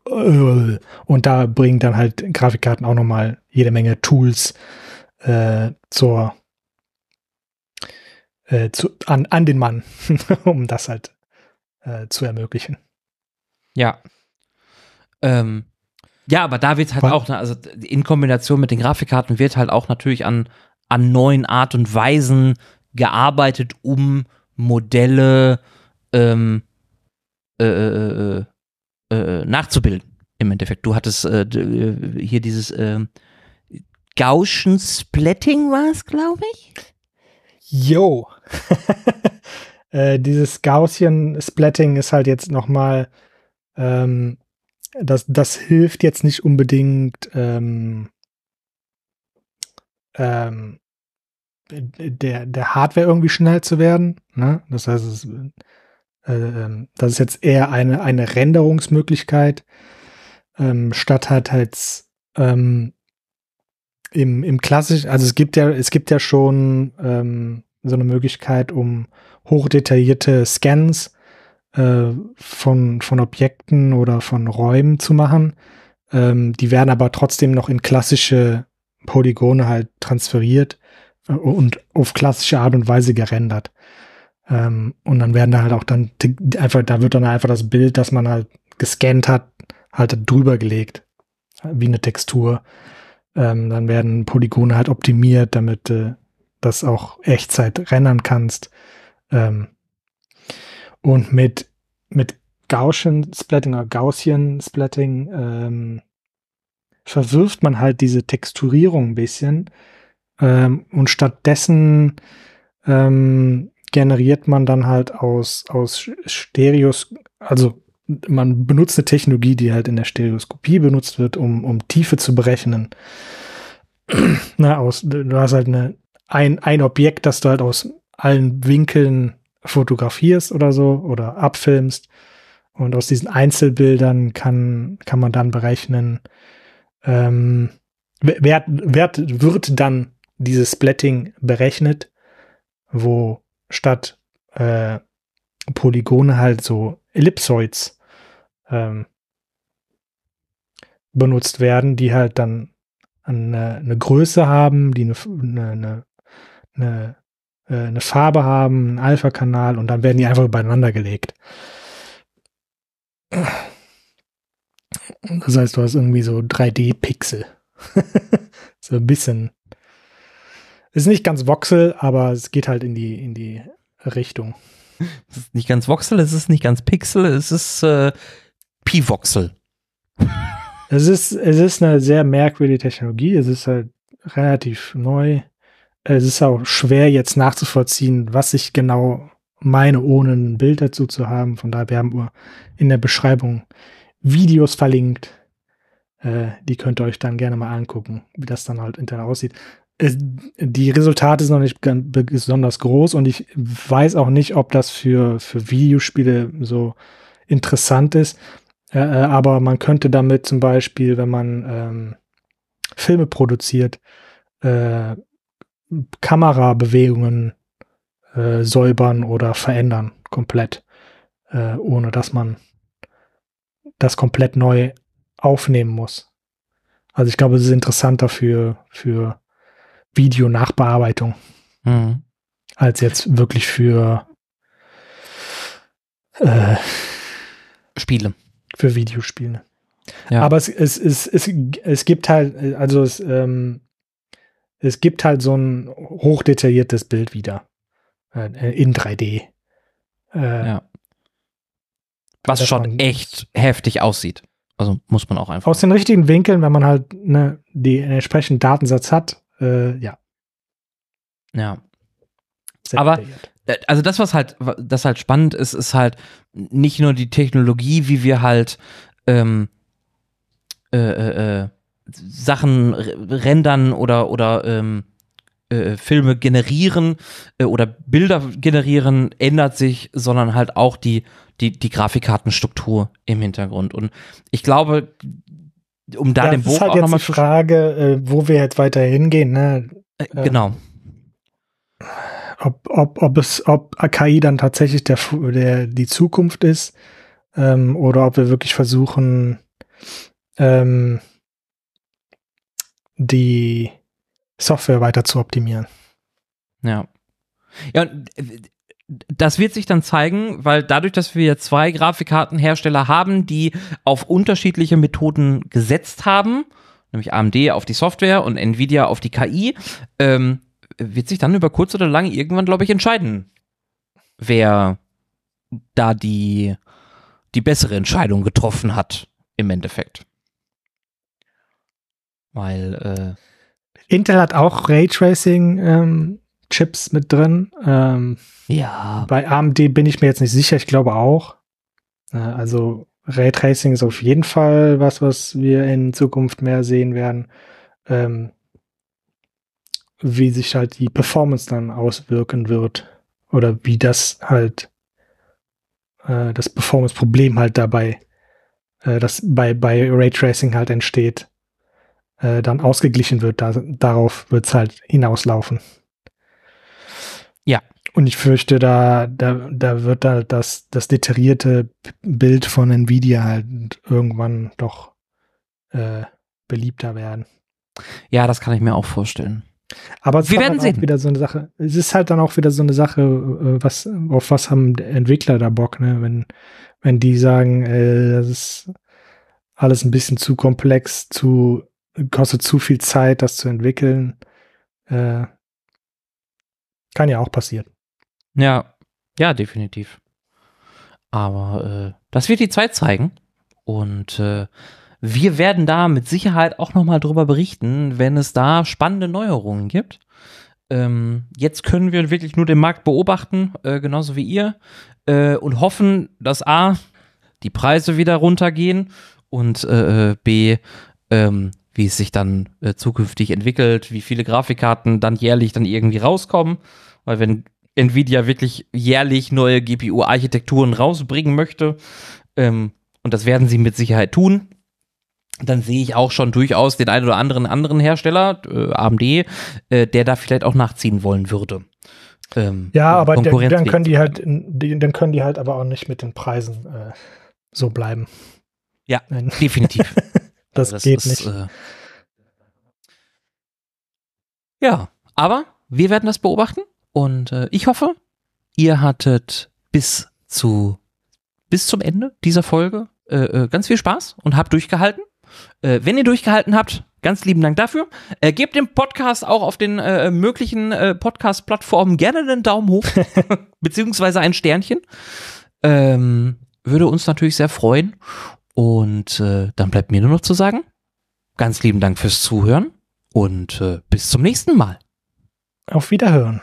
[SPEAKER 2] Äh, und da bringen dann halt Grafikkarten auch nochmal jede Menge Tools äh, zur äh, zu, an, an den Mann, um das halt äh, zu ermöglichen.
[SPEAKER 1] Ja. Ähm, ja, aber da wird halt Was? auch, ne, also in Kombination mit den Grafikkarten wird halt auch natürlich an, an neuen Art und Weisen gearbeitet, um Modelle ähm, äh, äh, äh, äh nachzubilden. Im Endeffekt. Du hattest äh, hier dieses ähm, Gaussian Splatting war es, glaube ich.
[SPEAKER 2] Yo. äh, dieses Gaussian Splatting ist halt jetzt noch mal ähm, das, das hilft jetzt nicht unbedingt ähm, ähm, der, der Hardware irgendwie schnell zu werden. Ne? Das heißt, es, äh, das ist jetzt eher eine, eine Renderungsmöglichkeit, ähm, statt halt als ähm, im, im klassisch, also es gibt ja, es gibt ja schon ähm, so eine Möglichkeit, um hochdetaillierte Scans äh, von, von Objekten oder von Räumen zu machen. Ähm, die werden aber trotzdem noch in klassische Polygone halt transferiert äh, und auf klassische Art und Weise gerendert. Ähm, und dann werden da halt auch dann einfach, da wird dann einfach das Bild, das man halt gescannt hat, halt drüber gelegt. Wie eine Textur. Ähm, dann werden Polygone halt optimiert, damit du das auch Echtzeit rendern kannst. Ähm, und mit, mit Gaussian Splatting oder Gaussian Splatting ähm, verwirft man halt diese Texturierung ein bisschen. Ähm, und stattdessen ähm, generiert man dann halt aus, aus Stereos, also man benutzt eine Technologie, die halt in der Stereoskopie benutzt wird, um, um Tiefe zu berechnen. Na, aus, du hast halt eine, ein, ein Objekt, das du halt aus allen Winkeln fotografierst oder so oder abfilmst. Und aus diesen Einzelbildern kann, kann man dann berechnen, ähm, wer, wer wird dann dieses Splatting berechnet, wo statt äh, Polygone halt so Ellipsoids ähm, benutzt werden, die halt dann eine, eine Größe haben, die eine, eine, eine, äh, eine Farbe haben, einen Alpha-Kanal und dann werden die einfach übereinander gelegt. Das heißt, du hast irgendwie so 3D-Pixel. so ein bisschen. Ist nicht ganz Voxel, aber es geht halt in die, in die Richtung.
[SPEAKER 1] Es ist nicht ganz Voxel, es ist nicht ganz Pixel, es ist äh, Pivoxel.
[SPEAKER 2] Es ist, es ist eine sehr merkwürdige Technologie. Es ist halt relativ neu. Es ist auch schwer jetzt nachzuvollziehen, was ich genau meine, ohne ein Bild dazu zu haben. Von daher, wir haben in der Beschreibung Videos verlinkt. Äh, die könnt ihr euch dann gerne mal angucken, wie das dann halt hinterher aussieht. Die Resultate sind noch nicht besonders groß und ich weiß auch nicht, ob das für, für Videospiele so interessant ist. Äh, äh aber man könnte damit zum Beispiel, wenn man ähm, Filme produziert, äh, Kamerabewegungen äh, säubern oder verändern komplett, äh, ohne dass man das komplett neu aufnehmen muss. Also ich glaube, es ist interessanter für, für Videonachbearbeitung mhm. als jetzt wirklich für
[SPEAKER 1] äh, Spiele.
[SPEAKER 2] Für Videospiele. Ja. Aber es, es, es, es, es gibt halt, also es, ähm, es gibt halt so ein hochdetailliertes Bild wieder äh, in 3D.
[SPEAKER 1] Äh, ja. Was schon echt heftig aussieht. Also muss man auch einfach.
[SPEAKER 2] Aus den richtigen Winkeln, wenn man halt ne, den entsprechenden Datensatz hat, äh, ja.
[SPEAKER 1] Ja. Sehr Aber äh, also das, was halt, das halt spannend ist, ist halt nicht nur die Technologie, wie wir halt ähm, äh, äh, äh Sachen rendern oder, oder ähm, äh, Filme generieren äh, oder Bilder generieren, ändert sich, sondern halt auch die, die, die Grafikkartenstruktur im Hintergrund. Und ich glaube, um da ja, den
[SPEAKER 2] Bogen ist halt auch nochmal zu Frage, äh, wo wir jetzt weiter hingehen, ne?
[SPEAKER 1] Äh, genau.
[SPEAKER 2] Ob, ob, ob es, ob KI dann tatsächlich der, der, die Zukunft ist, ähm, oder ob wir wirklich versuchen, ähm, die Software weiter zu optimieren.
[SPEAKER 1] Ja. Ja, das wird sich dann zeigen, weil dadurch, dass wir zwei Grafikkartenhersteller haben, die auf unterschiedliche Methoden gesetzt haben, nämlich AMD auf die Software und Nvidia auf die KI, ähm, wird sich dann über kurz oder lang irgendwann, glaube ich, entscheiden, wer da die, die bessere Entscheidung getroffen hat, im Endeffekt. Weil äh,
[SPEAKER 2] Intel hat auch Raytracing ähm, Chips mit drin. Ähm,
[SPEAKER 1] ja.
[SPEAKER 2] Bei AMD bin ich mir jetzt nicht sicher, ich glaube auch. Äh, also Raytracing ist auf jeden Fall was, was wir in Zukunft mehr sehen werden. Ähm, wie sich halt die Performance dann auswirken wird. Oder wie das halt äh, das Performance-Problem halt dabei, äh, das bei, bei Raytracing halt entsteht äh, dann ausgeglichen wird. Da, darauf wird es halt hinauslaufen.
[SPEAKER 1] Ja.
[SPEAKER 2] Und ich fürchte, da, da, da wird halt das, das detaillierte Bild von Nvidia halt irgendwann doch äh, beliebter werden.
[SPEAKER 1] Ja, das kann ich mir auch vorstellen.
[SPEAKER 2] Aber wir werden sehen. Wieder so eine Sache. Es ist halt dann auch wieder so eine Sache, äh, was auf was haben Entwickler da Bock, ne? Wenn wenn die sagen, äh, das ist alles ein bisschen zu komplex, zu kostet zu viel Zeit, das zu entwickeln. Äh, kann ja auch passieren.
[SPEAKER 1] Ja, ja, definitiv. Aber äh, das wird die Zeit zeigen. Und äh, wir werden da mit Sicherheit auch nochmal drüber berichten, wenn es da spannende Neuerungen gibt. Ähm, jetzt können wir wirklich nur den Markt beobachten, äh, genauso wie ihr, äh, und hoffen, dass A, die Preise wieder runtergehen und äh, äh B, ähm, wie es sich dann äh, zukünftig entwickelt, wie viele Grafikkarten dann jährlich dann irgendwie rauskommen. Weil wenn Nvidia wirklich jährlich neue GPU-Architekturen rausbringen möchte, ähm, und das werden sie mit Sicherheit tun, dann sehe ich auch schon durchaus den einen oder anderen anderen Hersteller, äh, AMD, äh, der da vielleicht auch nachziehen wollen würde.
[SPEAKER 2] Ähm, ja, aber der, dann können die halt, die, dann können die halt aber auch nicht mit den Preisen äh, so bleiben.
[SPEAKER 1] Ja, Nein. definitiv.
[SPEAKER 2] Das, das geht ist, nicht. Äh,
[SPEAKER 1] ja, aber wir werden das beobachten Und äh, ich hoffe, ihr hattet bis zu bis zum Ende dieser Folge äh, äh, ganz viel Spaß und habt durchgehalten. Äh, wenn ihr durchgehalten habt, ganz lieben Dank dafür. Äh, gebt dem Podcast auch auf den äh, möglichen äh, Podcast-Plattformen gerne einen Daumen hoch, beziehungsweise ein Sternchen. Ähm, würde uns natürlich sehr freuen. Und äh, dann bleibt mir nur noch zu sagen, ganz lieben Dank fürs Zuhören und äh, bis zum nächsten Mal.
[SPEAKER 2] Auf Wiederhören.